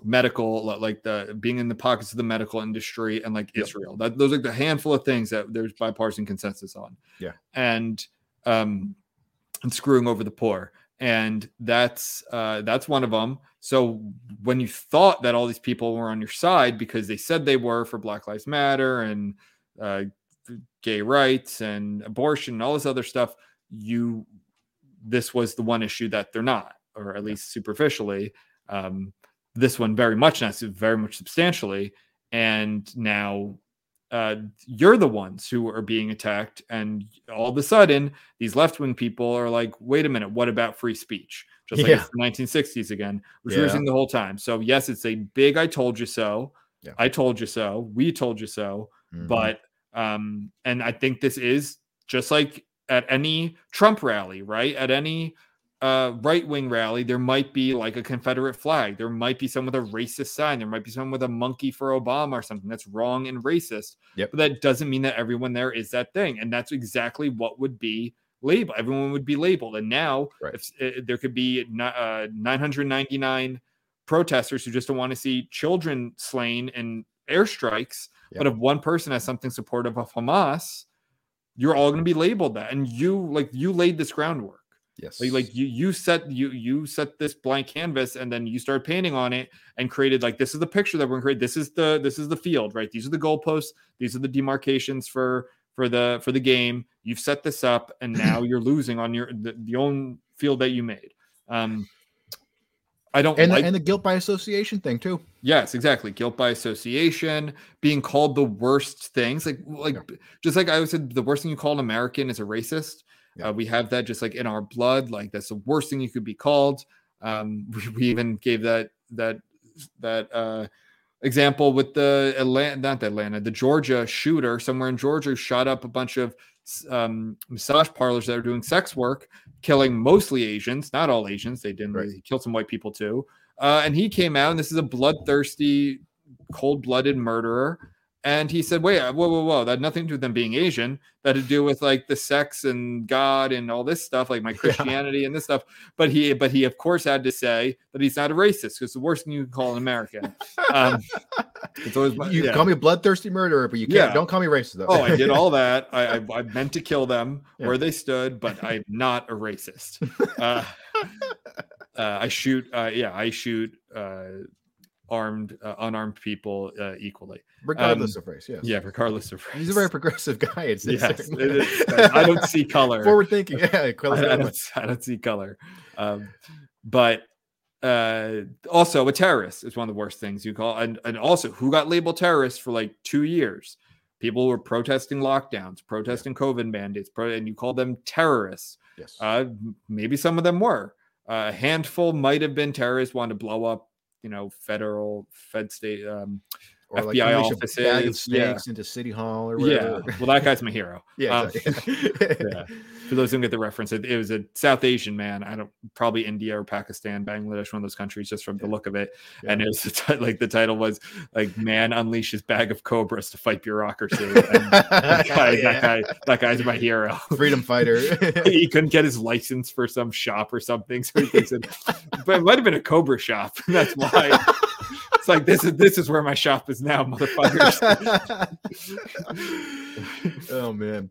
[SPEAKER 4] medical like the being in the pockets of the medical industry and like
[SPEAKER 3] Yep.
[SPEAKER 4] israel that those are the handful of things that there's bipartisan consensus on
[SPEAKER 3] Yeah.
[SPEAKER 4] and um and screwing over the poor and that's uh that's one of them so when you thought that all these people were on your side because they said they were for black lives matter and uh gay rights and abortion and all this other stuff you this was the one issue that they're not or at least superficially. Um this one very much not very much substantially. And now uh, you're the ones who are being attacked and all of a sudden these left-wing people are like wait a minute what about free speech? Just like
[SPEAKER 3] Yeah.
[SPEAKER 4] it's the 1960s again. Which
[SPEAKER 3] Yeah.
[SPEAKER 4] the whole time. So yes it's a big i told you so.
[SPEAKER 3] Yeah.
[SPEAKER 4] i told you so. We told you so.
[SPEAKER 3] Mhm.
[SPEAKER 4] but um and i think this is just like at any trump rally right? At any uh right-wing rally there might be like a confederate flag. There might be someone with a racist sign. There might be someone with a monkey for obama or something that's wrong and racist.
[SPEAKER 3] Yep.
[SPEAKER 4] but that doesn't mean that everyone there is that thing. And that's exactly what would be labeled everyone would be labeled. And now
[SPEAKER 3] Right.
[SPEAKER 4] if uh, there could be uh, 999 protesters who just don't want to see children slain in airstrikes.
[SPEAKER 3] Yeah.
[SPEAKER 4] but if one person has something supportive of hamas you're all going to be labeled that and you like you laid this groundwork.
[SPEAKER 3] Yes.
[SPEAKER 4] like, like you you set you you set this blank canvas and then you start painting on it and created like this is the picture that we're going to create. This is the this is the field right? These are the goalposts. These are the demarcations for for the for the game. You've set this up and now you're losing on your the, the own field that you made. Um i don't
[SPEAKER 3] and
[SPEAKER 4] like
[SPEAKER 3] the, and the guilt by association thing too.
[SPEAKER 4] Yes, exactly. Guilt by association, being called the worst things, like like
[SPEAKER 3] Yeah.
[SPEAKER 4] just like I always said, the worst thing you call an American is a racist.
[SPEAKER 3] Yeah.
[SPEAKER 4] Uh, we have that just like in our blood. Like that's the worst thing you could be called. Um, we, we even gave that that that uh, example with the Atlanta, not the Atlanta, the Georgia shooter somewhere in Georgia who shot up a bunch of um, massage parlors that are doing sex work, killing mostly Asians, not all Asians. They didn't.
[SPEAKER 3] Right.
[SPEAKER 4] He killed some white people too. Uh, and he came out, and this is a bloodthirsty, cold-blooded murderer. And he said, "Wait, whoa, whoa, whoa! That had nothing to do with them being Asian. That had to do with like the sex and God and all this stuff, like my Christianity and this stuff." But he, but he, of course, had to say that he's not a racist because the worst thing you can call an American. Um, it's always
[SPEAKER 3] You
[SPEAKER 4] yeah.
[SPEAKER 3] call me a bloodthirsty murderer, but you can't.
[SPEAKER 4] Yeah.
[SPEAKER 3] Don't call me racist though.
[SPEAKER 4] Oh, I did all that. I, I, I meant to kill them
[SPEAKER 3] Yeah.
[SPEAKER 4] where they stood, but I'm not a racist. Uh, uh, I shoot. Uh, yeah, I shoot uh, armed, uh, unarmed people uh, equally.
[SPEAKER 3] regardless
[SPEAKER 4] um,
[SPEAKER 3] of race. Yes.
[SPEAKER 4] Yeah, regardless of race.
[SPEAKER 3] He's a very progressive guy. It's,
[SPEAKER 4] yes. it is. I don't see color.
[SPEAKER 3] forward thinking. Yeah,
[SPEAKER 4] I, I don't, I don't see color. Um, but uh, also, a terrorist is one of the worst things you call. And, and also, who got labeled terrorist for like two years? People who were protesting lockdowns, protesting COVID mandates, pro- and you call them terrorists.
[SPEAKER 3] yes.
[SPEAKER 4] Uh, maybe some of them were. A handful might have been terrorists, wanted to blow up, you know, federal, Fed state, um,
[SPEAKER 3] or like
[SPEAKER 4] FBI
[SPEAKER 3] unleash a bag of
[SPEAKER 4] offices, yeah.
[SPEAKER 3] snakes into city hall or
[SPEAKER 4] yeah.
[SPEAKER 3] whatever.
[SPEAKER 4] Well, that guy's my hero.
[SPEAKER 3] yeah.
[SPEAKER 4] Um, yeah. For those who don't get the reference, it, it was a South Asian man. I don't probably India or Pakistan, Bangladesh, one of those countries, just from the look of it.
[SPEAKER 3] Yeah.
[SPEAKER 4] And it was ti- like the title was like "Man unleashes bag of cobras to fight bureaucracy." And that, guy,
[SPEAKER 3] Yeah.
[SPEAKER 4] that guy, that guy's my hero.
[SPEAKER 3] Freedom fighter.
[SPEAKER 4] he couldn't get his license for some shop or something, so he thinks it, but it might have been a cobra shop. That's why. It's like this is this is where my shop is now, motherfuckers.
[SPEAKER 3] oh man.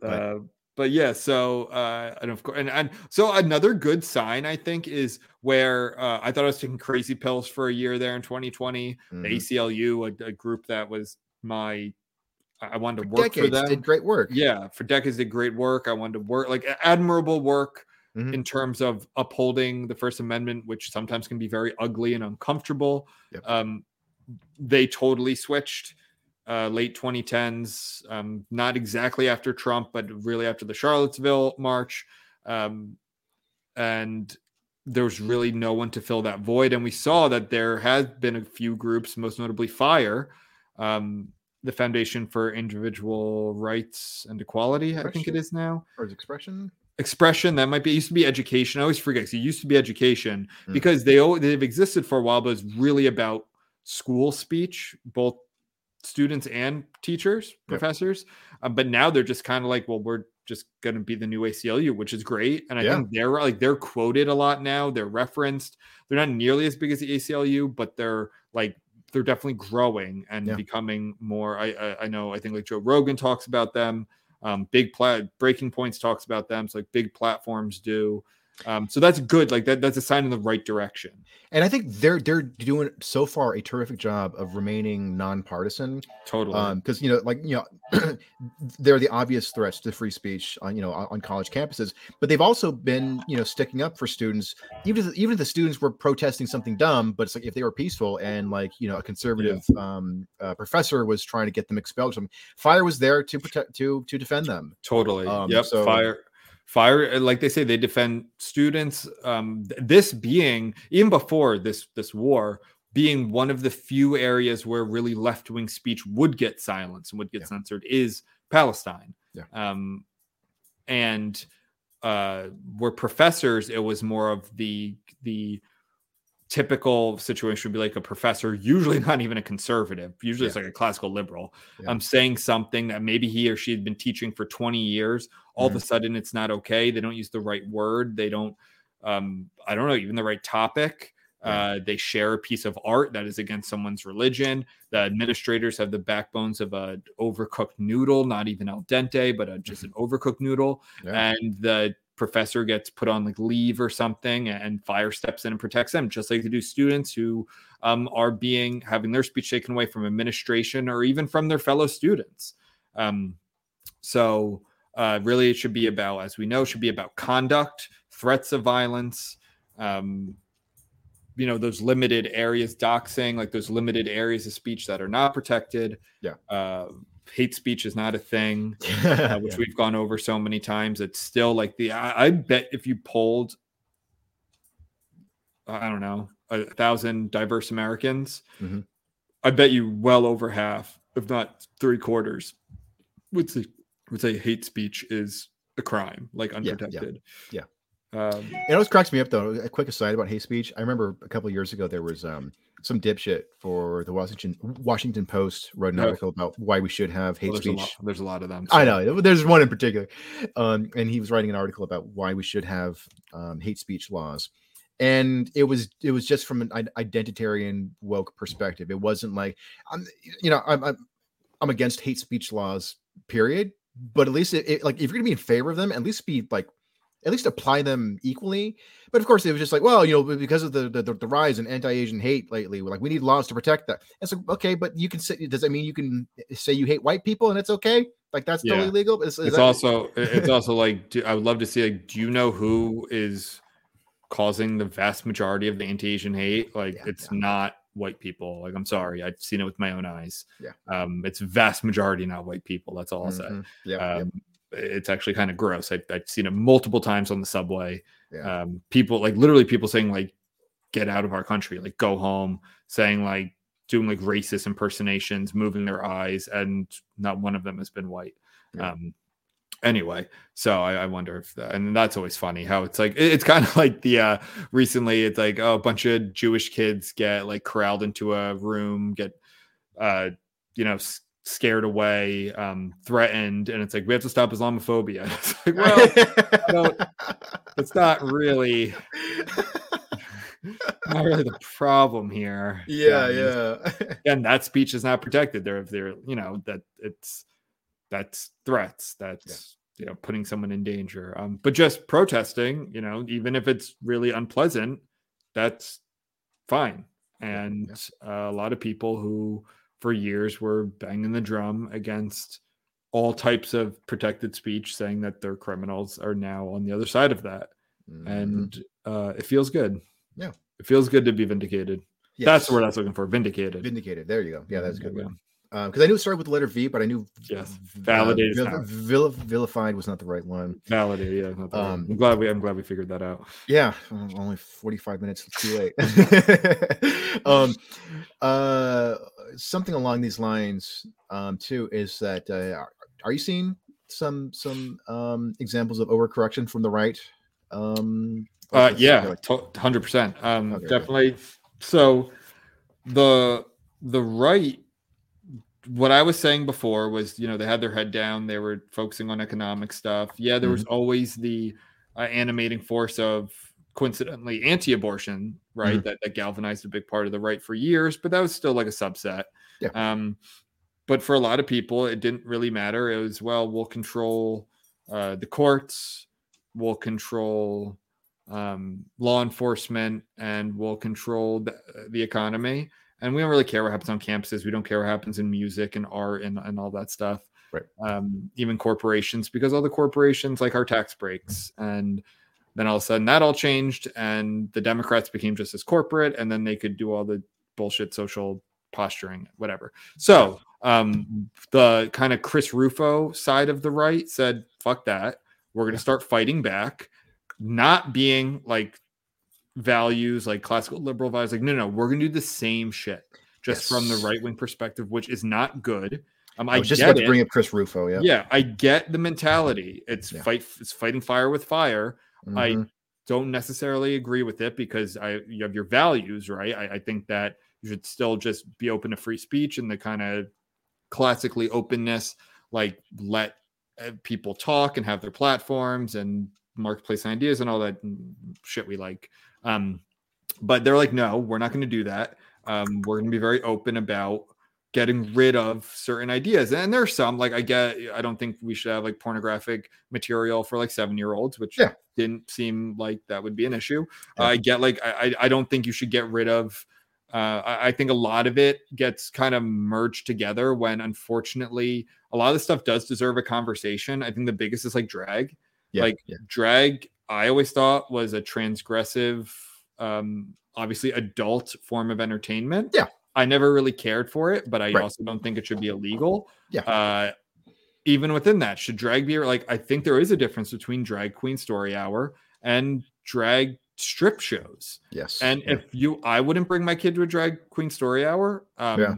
[SPEAKER 3] But-
[SPEAKER 4] uh, but yeah, so uh, and of course, and, and so another good sign I think is where uh, I thought I was taking crazy pills for a year there in 2020. The
[SPEAKER 3] Mhm.
[SPEAKER 4] ACLU, a, a group that was my, I wanted to
[SPEAKER 3] For
[SPEAKER 4] work for
[SPEAKER 3] decades
[SPEAKER 4] them.
[SPEAKER 3] did great work.
[SPEAKER 4] Yeah, for decades did great work. I wanted to work like admirable work
[SPEAKER 3] Mhm.
[SPEAKER 4] in terms of upholding the First Amendment, which sometimes can be very ugly and uncomfortable.
[SPEAKER 3] Yep.
[SPEAKER 4] Um, they totally switched uh, late 2010s, um, not exactly after Trump, but really after the Charlottesville march. Um, and there was really no one to fill that void. And we saw that there has been a few groups, most notably FIRE, um, the Foundation for Individual Rights and Equality, I think it is now
[SPEAKER 3] Or his expression.
[SPEAKER 4] Expression that might be used to be education i always forget 'cause it used to be education
[SPEAKER 3] Mm.
[SPEAKER 4] because they they've existed for a while but it's really about school speech both students and teachers professors uh, but now they're just kind of like well we're just going to be the new aclu which is great and i
[SPEAKER 3] Yeah.
[SPEAKER 4] think they're like they're quoted a lot now they're referenced they're not nearly as big as the aclu but they're like they're definitely growing and
[SPEAKER 3] Yeah.
[SPEAKER 4] becoming more I, I i know i think like joe rogan talks about them um, big plat breaking points talks about them It's like big platforms do um, so that's good like that that's a sign in the right direction
[SPEAKER 3] And I think they're they're doing so far a terrific job of remaining nonpartisan.
[SPEAKER 4] totally
[SPEAKER 3] Um, because you know, like you know, they're the obvious threats to free speech on you know on, college campuses, but they've also been you know sticking up for students, even if, even if the students were protesting something dumb, but it's like if they were peaceful and like you know a conservative um uh, professor was trying to get them expelled, something, fire was there to protect to to defend them.
[SPEAKER 4] totally
[SPEAKER 3] um,
[SPEAKER 4] yep
[SPEAKER 3] so-
[SPEAKER 4] fire fire uh, like they say they defend students um th- this being even before this this war being one of the few areas where really left-wing speech would get silenced and would get
[SPEAKER 3] Yeah.
[SPEAKER 4] censored is palestine
[SPEAKER 3] Yeah.
[SPEAKER 4] um and uh where professors it was more of the the typical situation would be like a professor usually not even a conservative usually it's like a classical liberal
[SPEAKER 3] Yeah.
[SPEAKER 4] i'm saying something that maybe he or she had been teaching for 20 years all of
[SPEAKER 3] Mm-hmm.
[SPEAKER 4] a sudden it's not okay they don't use the right word they don't um i don't know even the right topic
[SPEAKER 3] Yeah.
[SPEAKER 4] uh they share a piece of art that is against someone's religion the administrators have the backbones of a overcooked noodle not even al dente but a, just an overcooked noodle
[SPEAKER 3] Yeah.
[SPEAKER 4] and the professor gets put on like leave or something and fire steps in and protects them just like they do students who um, are being having their speech taken away from administration or even from their fellow students um, so uh, really it should be about as we know should be about conduct threats of violence um, you know those limited areas doxing like those limited areas of speech that are not protected
[SPEAKER 3] Yeah.
[SPEAKER 4] uh, hate speech is not a thing uh, which
[SPEAKER 3] Yeah.
[SPEAKER 4] we've gone over so many times. It's still like the I, I bet if you polled, I don't know, a thousand diverse Americans,
[SPEAKER 3] Mhm.
[SPEAKER 4] I bet you well over half, if not three quarters, would say would say hate speech is a crime, like
[SPEAKER 3] yeah,
[SPEAKER 4] unprotected.
[SPEAKER 3] yeah.
[SPEAKER 4] Um,
[SPEAKER 3] It always cracks me up though. A quick aside about hate speech. I remember a couple of years ago there was um some dipshit for the Washington Washington Post wrote an article about why we should have hate
[SPEAKER 4] Well, there's, a
[SPEAKER 3] speech.
[SPEAKER 4] lot, there's a lot of them.
[SPEAKER 3] I know there's one in particular, um, and he was writing an article about why we should have um, hate speech laws, and it was it was just from an identitarian woke perspective. It wasn't like I'm you know I'm I'm, I'm against hate speech laws, period. But at least it, it like if you're gonna be in favor of them, at least be like at least apply them equally. But of course, it was just like, well, you know, because of the the, the rise in anti-Asian hate lately, like we need laws to protect that. And so, okay, but you can say, does that mean you can say you hate white people and it's okay? Like that's
[SPEAKER 4] Yeah.
[SPEAKER 3] totally legal. Is, is
[SPEAKER 4] it's
[SPEAKER 3] that-
[SPEAKER 4] also it's also like do, I would love to see like do you know who is causing the vast majority of the anti-Asian hate? Like
[SPEAKER 3] Yeah,
[SPEAKER 4] it's
[SPEAKER 3] yeah.
[SPEAKER 4] not white people. Like I'm sorry, I've seen it with my own eyes.
[SPEAKER 3] Yeah.
[SPEAKER 4] Um, it's vast majority not white people. That's all I'll say.
[SPEAKER 3] Mhm. Yeah, yeah,
[SPEAKER 4] Um, it's actually kind of gross. I, I've seen it multiple times on the subway.
[SPEAKER 3] yeah.
[SPEAKER 4] Um, people like literally people saying like, "Get out of our country," like go home, saying like doing like racist impersonations, moving their eyes, and not one of them has been white.
[SPEAKER 3] Yeah.
[SPEAKER 4] Um, anyway, so I, I wonder if that, and that's always funny how it's like it- it's kind of like the uh recently it's like oh, a bunch of Jewish kids get like corralled into a room, get uh you know s- scared away, um threatened, and it's like we have to stop Islamophobia. It's like, well, don't- it's not really not really the problem here.
[SPEAKER 3] yeah,
[SPEAKER 4] Um,
[SPEAKER 3] yeah.
[SPEAKER 4] and that speech is not protected. They're they're you know that it's that's threats. That's you know putting someone in danger. Um, but just protesting, you know, even if it's really unpleasant, that's fine. And uh, a lot of people who for years were banging the drum against all types of protected speech, saying that they're criminals, are now on the other side of that,
[SPEAKER 3] Mhm.
[SPEAKER 4] and uh, it feels good.
[SPEAKER 3] Yeah.
[SPEAKER 4] it feels good to be vindicated.
[SPEAKER 3] Yes.
[SPEAKER 4] That's what I was looking for. Vindicated.
[SPEAKER 3] Vindicated. There you go. Yeah, that's a good. One. Because I knew it started with the letter V, but I knew
[SPEAKER 4] Yes. Validated is
[SPEAKER 3] vil- vil- vilified was not the right one.
[SPEAKER 4] Validated, yeah. not the right-
[SPEAKER 3] Um,
[SPEAKER 4] I'm glad we I'm glad we figured that out.
[SPEAKER 3] Yeah, uh, only 45 minutes too late. um, uh, something along these lines, um, too, is that uh, are- you seeing some some um, examples of overcorrection from the right? Um,
[SPEAKER 4] Uh, yeah, hundred percent. Um,
[SPEAKER 3] Okay, okay.
[SPEAKER 4] definitely. So the the right, what I was saying before was, you know, they had their head down. They were focusing on economic stuff. Yeah, there was
[SPEAKER 3] Mm-hmm.
[SPEAKER 4] always the uh, animating force of coincidentally anti-abortion, right?
[SPEAKER 3] Mm-hmm.
[SPEAKER 4] That that galvanized a big part of the right for years, but that was still like a subset.
[SPEAKER 3] Yeah.
[SPEAKER 4] Um, but for a lot of people, it didn't really matter. It was well, we'll control uh, the courts, we'll control um, law enforcement, and we'll control the, the economy. And we don't really care what happens on campuses. We don't care what happens in music and art and, and all that stuff.
[SPEAKER 3] Right.
[SPEAKER 4] Um, even corporations, because all the corporations like our tax breaks. And then all of a sudden that all changed, and the Democrats became just as corporate, and then they could do all the bullshit social posturing, whatever. So um, the kind of Chris Rufo side of the right said, fuck that. We're going to start fighting back, not being like values, like classical liberal values. Like, no, no, we're to do the same shit just from the right wing perspective, which is not good. Um,
[SPEAKER 3] I
[SPEAKER 4] I,
[SPEAKER 3] just about to bring up Chris Rufo. Yeah.
[SPEAKER 4] Yeah, I get the mentality. It's
[SPEAKER 3] Yeah.
[SPEAKER 4] fight. It's fighting fire with fire. I
[SPEAKER 3] Mhm.
[SPEAKER 4] don't necessarily agree with it because I you have your values, right? I, I think that you should still just be open to free speech and the kind of classically openness, like let uh, people talk and have their platforms and marketplace ideas and all that mm, shit we like. Um, but they're like, no, we're not going to do that. Um, we're going to be very open about getting rid of certain ideas. And there's some like I get. I don't think we should have like pornographic material for like seven year olds, which
[SPEAKER 3] Yeah.
[SPEAKER 4] didn't seem like that would be an issue.
[SPEAKER 3] Yeah.
[SPEAKER 4] I get like I I I don't think you should get rid of. Uh, I, I think a lot of it gets kind of merged together when unfortunately a lot of the stuff does deserve a conversation. I think the biggest is like drag.
[SPEAKER 3] Yeah.
[SPEAKER 4] Like
[SPEAKER 3] yeah.
[SPEAKER 4] drag, I always thought was a transgressive, um, obviously adult form of entertainment.
[SPEAKER 3] Yeah.
[SPEAKER 4] I never really cared for it, but I
[SPEAKER 3] Right.
[SPEAKER 4] also don't think it should be illegal.
[SPEAKER 3] Yeah.
[SPEAKER 4] Uh, even within that, should drag be like? I think there is a difference between drag queen story hour and drag strip shows.
[SPEAKER 3] Yes.
[SPEAKER 4] And
[SPEAKER 3] yeah.
[SPEAKER 4] if you, I wouldn't bring my kid to a drag queen story hour. Um,
[SPEAKER 3] Yeah.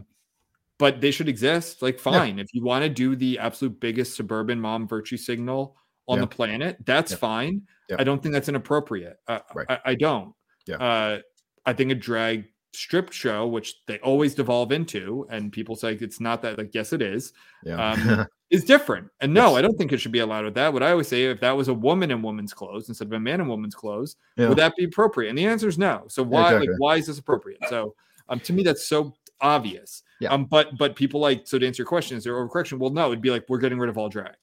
[SPEAKER 4] But they should exist. Like, fine. If you want to do the absolute biggest suburban mom virtue signal on
[SPEAKER 3] Yeah.
[SPEAKER 4] the planet, that's
[SPEAKER 3] Yeah.
[SPEAKER 4] fine.
[SPEAKER 3] Yeah.
[SPEAKER 4] I don't think that's inappropriate. Uh,
[SPEAKER 3] Right.
[SPEAKER 4] I, I don't.
[SPEAKER 3] Yeah.
[SPEAKER 4] Uh, I think a drag strip show, which they always devolve into, and people say it's not that. Like, yes, it is.
[SPEAKER 3] Yeah.
[SPEAKER 4] Um, is different. And no,
[SPEAKER 3] Yes.
[SPEAKER 4] I don't think it should be allowed with that. What I always say, if that was a woman in woman's clothes instead of a man in woman's clothes,
[SPEAKER 3] Yeah.
[SPEAKER 4] would that be appropriate? And the answer is no. So why,
[SPEAKER 3] exactly.
[SPEAKER 4] like, why is this appropriate? So, um, to me, that's so obvious.
[SPEAKER 3] Yeah.
[SPEAKER 4] Um, but but people like so to answer your question, is there overcorrection? Well, no, it'd be like we're getting rid of all drag,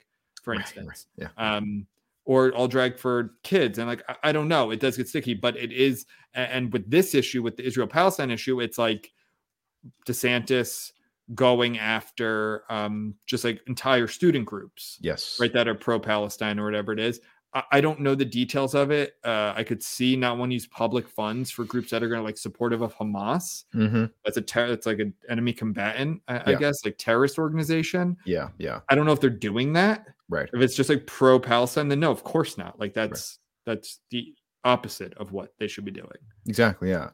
[SPEAKER 4] for
[SPEAKER 3] Right, right,
[SPEAKER 4] instance.
[SPEAKER 3] yeah.
[SPEAKER 4] Um, or all drag for kids, and like I, I don't know, it does get sticky, but it is. And with this issue, with the Israel Palestine issue, it's like DeSantis going after um just like entire student groups
[SPEAKER 3] yes.
[SPEAKER 4] right that are pro-palestine or whatever it is I, I don't know the details of it uh i could see not want to use public funds for groups that are going to like supportive of hamas
[SPEAKER 3] hmm
[SPEAKER 4] that's a ter- that's like an enemy combatant I, I guess like terrorist organization
[SPEAKER 3] Yeah. Yeah.
[SPEAKER 4] i don't know if they're doing that
[SPEAKER 3] Right.
[SPEAKER 4] if it's just like pro-palestine then no of course not like that's that's the opposite of what they should be doing
[SPEAKER 3] Exactly. Yeah.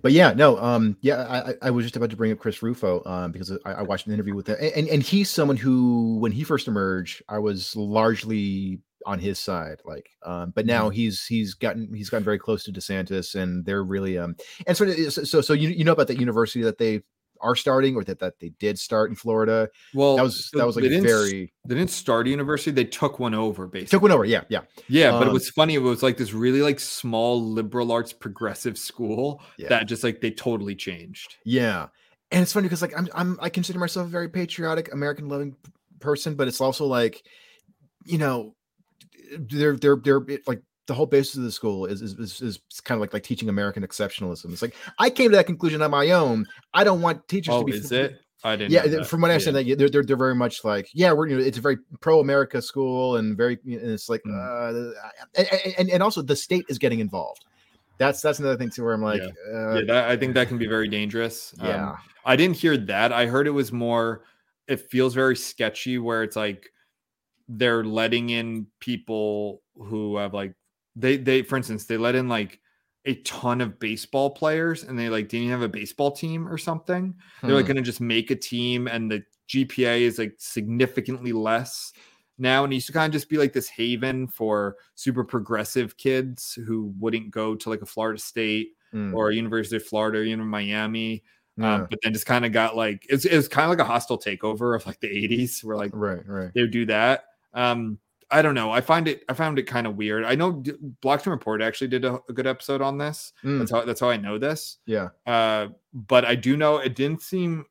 [SPEAKER 3] But yeah, no. Um. Yeah. I, I- was just about to bring up Chris Rufo. Um. Because I, I watched an interview with him, and and he's someone who, when he first emerged, I was largely on his side. Like. Um. But now he's he's gotten he's gotten very close to DeSantis, and they're really um. And so so so you you know about that university that they are starting or that that they did start in Florida.
[SPEAKER 4] well
[SPEAKER 3] That was
[SPEAKER 4] so
[SPEAKER 3] that was like
[SPEAKER 4] they
[SPEAKER 3] very
[SPEAKER 4] they didn't start a university they took one over basically
[SPEAKER 3] took one over. Yeah. Yeah.
[SPEAKER 4] Yeah, but it
[SPEAKER 3] Um,
[SPEAKER 4] was funny. It was like this really like small liberal arts progressive school
[SPEAKER 3] Yeah.
[SPEAKER 4] that just like they totally changed.
[SPEAKER 3] Yeah. And it's funny because like I'm I'm I consider myself a very patriotic, American loving person, but it's also like, you know, they're they're they're like the whole basis of the school is is, is is kind of like like teaching American exceptionalism. It's like I came to that conclusion on my own. I don't want teachers to
[SPEAKER 4] Oh,
[SPEAKER 3] be
[SPEAKER 4] is it? I didn't.
[SPEAKER 3] yeah, from what I understand,
[SPEAKER 4] Yeah.
[SPEAKER 3] that they're, they're they're very much like yeah, we're you know it's a very pro America school and very and it's like
[SPEAKER 4] Mm.
[SPEAKER 3] uh, and, and and also the state is getting involved. That's that's another thing too where I'm like uh,
[SPEAKER 4] yeah, that, I think that can be very dangerous. Um,
[SPEAKER 3] yeah
[SPEAKER 4] I didn't hear that. I heard it was more. It feels very sketchy, where it's like they're letting in people who have like they they for instance they let in like a ton of baseball players and they like didn't even have a baseball team or something. They're like
[SPEAKER 3] Hmm.
[SPEAKER 4] going to just make a team, and the GPA is like significantly less now. And it used to kind of just be like this haven for super progressive kids who wouldn't go to like a Florida State
[SPEAKER 3] Hmm.
[SPEAKER 4] or University of Florida, or even Miami.
[SPEAKER 3] Yeah.
[SPEAKER 4] Um, but then just kind of got like it's it was kind of like a hostile takeover of like the 80s where like
[SPEAKER 3] right right
[SPEAKER 4] they would do that. Um, I don't know. I find it I found it kind of weird. I know D- Blocked and Reported actually did a, a good episode on this.
[SPEAKER 3] Mm.
[SPEAKER 4] That's how that's how I know this.
[SPEAKER 3] yeah
[SPEAKER 4] Uh, but I do know it didn't seem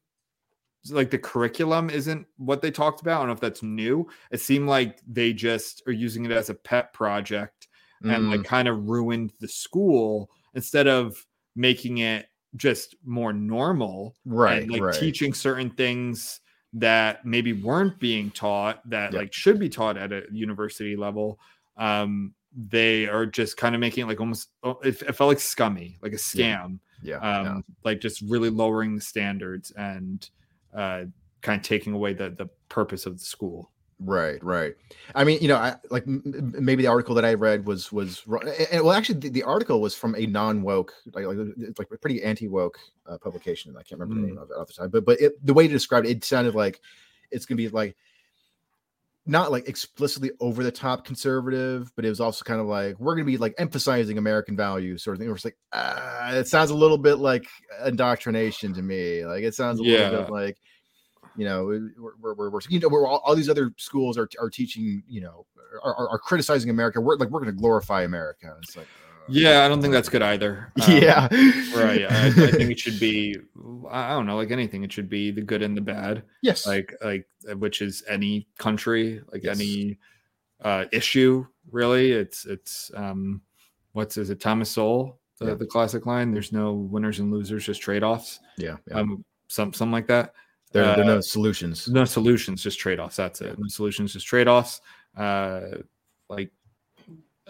[SPEAKER 4] like the curriculum isn't what they talked about. I don't know if that's new. It seemed like they just are using it as a pet project and
[SPEAKER 3] Mm.
[SPEAKER 4] like kind of ruined the school instead of making it just more normal
[SPEAKER 3] right
[SPEAKER 4] and like
[SPEAKER 3] right
[SPEAKER 4] teaching certain things that maybe weren't being taught that
[SPEAKER 3] Yeah.
[SPEAKER 4] like should be taught at a university level um they are just kind of making it like almost oh, it, it felt like scummy like a
[SPEAKER 3] Yeah.
[SPEAKER 4] scam
[SPEAKER 3] yeah,
[SPEAKER 4] um
[SPEAKER 3] yeah.
[SPEAKER 4] like just really lowering the standards and uh kind of taking away the the purpose of the school
[SPEAKER 3] right right i mean you know i like m- maybe the article that i read was was and, well actually the, the article was from a non-woke like like, it's like a pretty anti-woke uh, publication i can't remember the
[SPEAKER 4] Mm.
[SPEAKER 3] name of it at the time but but it, the way to describe it it sounded like it's gonna be like not like explicitly over the top conservative, but it was also kind of like we're going to be like emphasizing American values, sort of thing. It was like uh, it sounds a little bit like indoctrination to me. Like it sounds a little
[SPEAKER 4] Yeah.
[SPEAKER 3] bit like you know we're, we're, we're, you know we're all, all these other schools are are teaching you know are, are, are criticizing America. We're like we're going to glorify America. It's like uh,
[SPEAKER 4] yeah i don't think that's good either Um,
[SPEAKER 3] yeah,
[SPEAKER 4] right I, I think it should be i don't know like anything it should be the good and the bad
[SPEAKER 3] yes,
[SPEAKER 4] like like which is any country like
[SPEAKER 3] Yes.
[SPEAKER 4] any uh issue really it's it's um what's is it thomas sowell the,
[SPEAKER 3] Yeah.
[SPEAKER 4] the classic line there's no winners and losers just trade-offs
[SPEAKER 3] yeah, yeah.
[SPEAKER 4] um some something like that
[SPEAKER 3] there, there are
[SPEAKER 4] uh,
[SPEAKER 3] no solutions.
[SPEAKER 4] no solutions just trade-offs that's it no solutions just trade-offs uh like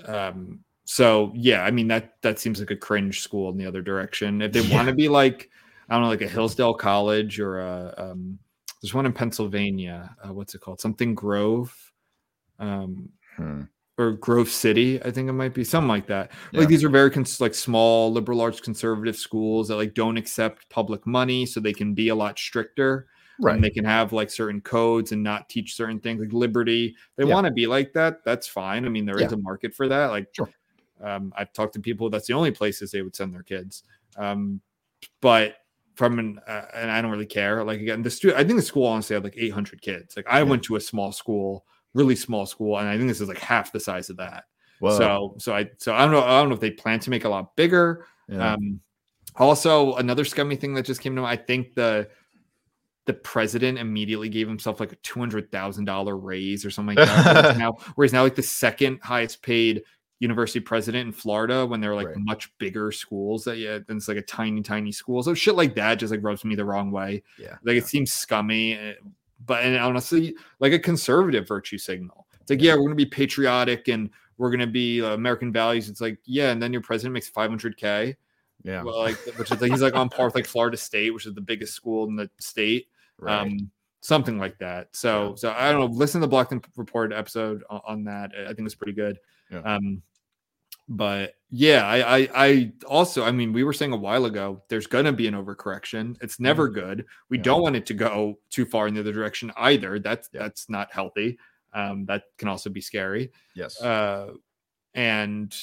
[SPEAKER 4] um so yeah i mean that that seems like a cringe school in the other direction if they
[SPEAKER 3] Yeah.
[SPEAKER 4] want to be like i don't know like a hillsdale college or a um there's one in pennsylvania uh, what's it called something grove um
[SPEAKER 3] Hmm.
[SPEAKER 4] Or grove city i think it might be something like that
[SPEAKER 3] Yeah.
[SPEAKER 4] like these are very cons- like small liberal arts conservative schools that like don't accept public money so they can be a lot stricter
[SPEAKER 3] Right.
[SPEAKER 4] and they can have like certain codes and not teach certain things like liberty they
[SPEAKER 3] Yeah.
[SPEAKER 4] want to be like that that's fine i mean there is
[SPEAKER 3] Yeah.
[SPEAKER 4] a market for that like
[SPEAKER 3] Sure.
[SPEAKER 4] um, i've talked to people that's the only places they would send their kids um, but from an uh, and I don't really care. Like again, the stu- I think the school honestly had like 800 kids. Like I went to a small school, really small school, and I think this is like half the size of that.
[SPEAKER 3] Whoa.
[SPEAKER 4] So so I so I don't know I don't know if they plan to make a lot bigger.
[SPEAKER 3] yeah.
[SPEAKER 4] Um, also, another scummy thing that just came to mind. I think the the president immediately gave himself like a two hundred thousand dollar raise or something like that. where he's now, where he's now like the second highest paid university president in Florida when they're like
[SPEAKER 3] Right.
[SPEAKER 4] much bigger schools that yeah, then it's like a tiny tiny school. So shit like that just like rubs me the wrong way.
[SPEAKER 3] yeah.
[SPEAKER 4] Like it seems scummy, eh, but and honestly, like a conservative virtue signal. It's like, yeah, we're gonna be patriotic and we're gonna be uh, American values. It's like, yeah, and then your president makes 500k.
[SPEAKER 3] Yeah.
[SPEAKER 4] Well, like which is like he's like on par with like Florida State, which is the biggest school in the state.
[SPEAKER 3] right.
[SPEAKER 4] Um, something like that. So,
[SPEAKER 3] Yeah.
[SPEAKER 4] so I don't know. Listen to the Blockton Report episode on, on that. I think it's pretty good.
[SPEAKER 3] Yeah.
[SPEAKER 4] Um, but yeah, I, I, I also, I mean, we were saying a while ago, there's gonna be an overcorrection. It's never good. We
[SPEAKER 3] Mm-hmm. Yeah.
[SPEAKER 4] don't want it to go too far in the other direction either. That's
[SPEAKER 3] Yeah.
[SPEAKER 4] that's not healthy. Um, that can also be scary.
[SPEAKER 3] yes.
[SPEAKER 4] Uh, and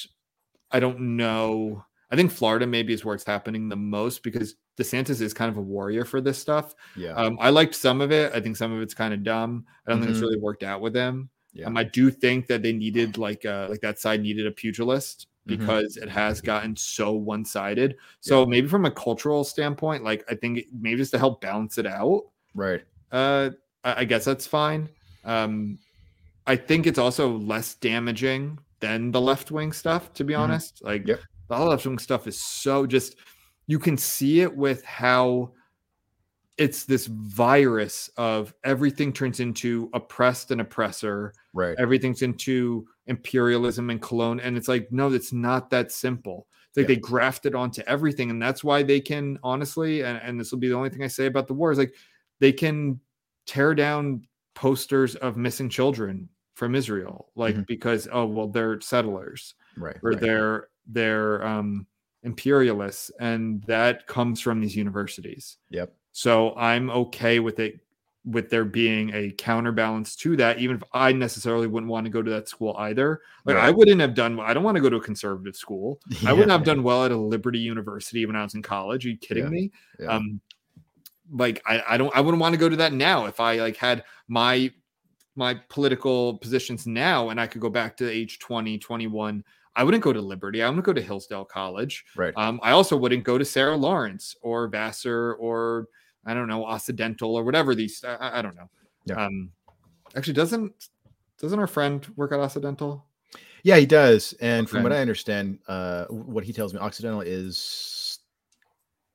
[SPEAKER 4] I don't know. I think Florida maybe is where it's happening the most because DeSantis is kind of a warrior for this stuff.
[SPEAKER 3] yeah.
[SPEAKER 4] Um, I liked some of it. I think some of it's kind of dumb. I don't think it's
[SPEAKER 3] Mhm.
[SPEAKER 4] really worked out with him.
[SPEAKER 3] Yeah.
[SPEAKER 4] Um, I do think that they needed like uh like that side needed a pugilist
[SPEAKER 3] Mhm.
[SPEAKER 4] because it has gotten so one sided. So maybe from a cultural standpoint, like I think maybe just to help balance it out,
[SPEAKER 3] right.
[SPEAKER 4] uh, I, I guess that's fine. Um, I think it's also less damaging than the left wing stuff, to be
[SPEAKER 3] Mhm.
[SPEAKER 4] honest. Like
[SPEAKER 3] Yep.
[SPEAKER 4] the left wing stuff is so just you can see it with how it's this virus of everything turns into oppressed and oppressor
[SPEAKER 3] Right.
[SPEAKER 4] everything's into imperialism and cologne and it's like no it's not that simple it's like
[SPEAKER 3] Yeah.
[SPEAKER 4] they graft it onto everything and that's why they can honestly and, and this will be the only thing i say about the war is like they can tear down posters of missing children from israel like
[SPEAKER 3] Mhm.
[SPEAKER 4] because oh well they're settlers
[SPEAKER 3] Right.
[SPEAKER 4] or
[SPEAKER 3] right.
[SPEAKER 4] they're they're um imperialists and that comes from these universities
[SPEAKER 3] Yep.
[SPEAKER 4] So I'm okay with it, with there being a counterbalance to that, even if I necessarily wouldn't want to go to that school either. Like I wouldn't have done. I don't want to go to a conservative school. I wouldn't have done well at a Liberty University when I was in college. Are you kidding
[SPEAKER 3] Yeah,
[SPEAKER 4] me?
[SPEAKER 3] yeah.
[SPEAKER 4] Um, like I, I don't. I wouldn't want to go to that now if I like had my my political positions now and I could go back to age 20, 21. I wouldn't go to Liberty. I wouldn't go to Hillsdale College.
[SPEAKER 3] Right.
[SPEAKER 4] Um, I also wouldn't go to Sarah Lawrence or Vassar or I don't know Occidental or whatever these. I- I, don't know.
[SPEAKER 3] Yeah.
[SPEAKER 4] Um, actually, doesn't doesn't our friend work at Occidental?
[SPEAKER 3] Yeah, he does. And from what I understand, uh, what he tells me, Occidental is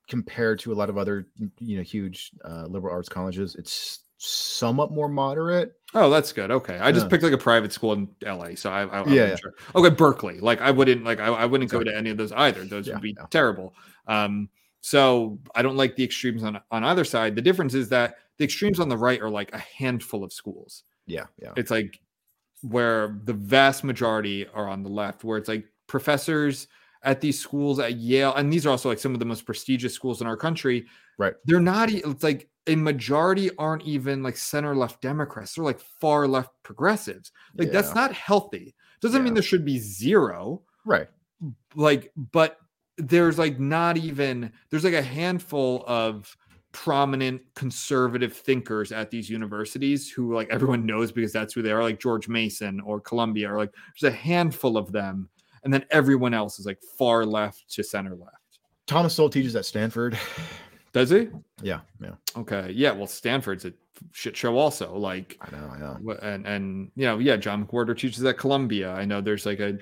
[SPEAKER 3] compared to a lot of other, you know, huge uh, liberal arts colleges, it's somewhat more moderate.
[SPEAKER 4] Oh, that's good. Okay, I just
[SPEAKER 3] Yeah.
[SPEAKER 4] picked like a private school in LA, so I, I, I
[SPEAKER 3] Yeah, yeah.
[SPEAKER 4] sure. Okay, Berkeley. Like I wouldn't like I, I wouldn't go to any of those either. Those
[SPEAKER 3] Yeah,
[SPEAKER 4] would be
[SPEAKER 3] yeah.
[SPEAKER 4] terrible. Um, so I don't like the extremes on on either side. The difference is that the extremes on the right are like a handful of schools.
[SPEAKER 3] Yeah, yeah,
[SPEAKER 4] It's like where the vast majority are on the left, where it's like professors at these schools at Yale, and these are also like some of the most prestigious schools in our country.
[SPEAKER 3] Right.
[SPEAKER 4] They're not. It's like a majority aren't even like center left Democrats. They're like far left progressives. Like that's not healthy. Doesn't mean there should be zero.
[SPEAKER 3] right.
[SPEAKER 4] Like, but there's like not even there's like a handful of prominent conservative thinkers at these universities who like everyone knows because that's who they are like george mason or columbia or like there's a handful of them and then everyone else is like far left to center left
[SPEAKER 3] Thomas Sowell teaches at Stanford.
[SPEAKER 4] does he
[SPEAKER 3] Yeah, yeah.
[SPEAKER 4] okay yeah well stanford's a shit show also like
[SPEAKER 3] I know, I know.
[SPEAKER 4] And and you know yeah john mcwhorter teaches at columbia i know there's like a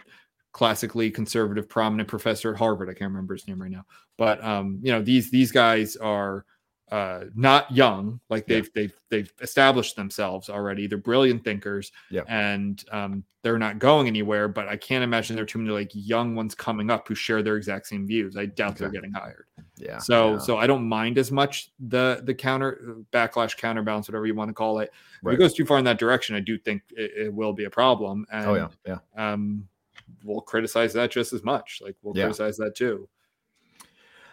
[SPEAKER 4] classically conservative prominent professor at harvard i can't remember his name right now but um you know these these guys are uh not young like they've they've they've established themselves already they're brilliant thinkers
[SPEAKER 3] Yeah.
[SPEAKER 4] and um they're not going anywhere but i can't imagine there are too many like young ones coming up who share their exact same views i doubt they're getting hired
[SPEAKER 3] Yeah.
[SPEAKER 4] so
[SPEAKER 3] yeah.
[SPEAKER 4] so I don't mind as much the the counter backlash counterbalance whatever you want to call it. If it goes too far in that direction, I do think it, it will be a problem. And
[SPEAKER 3] oh yeah, yeah.
[SPEAKER 4] um we'll criticize that just as much. Like we'll
[SPEAKER 3] Yeah.
[SPEAKER 4] criticize that too.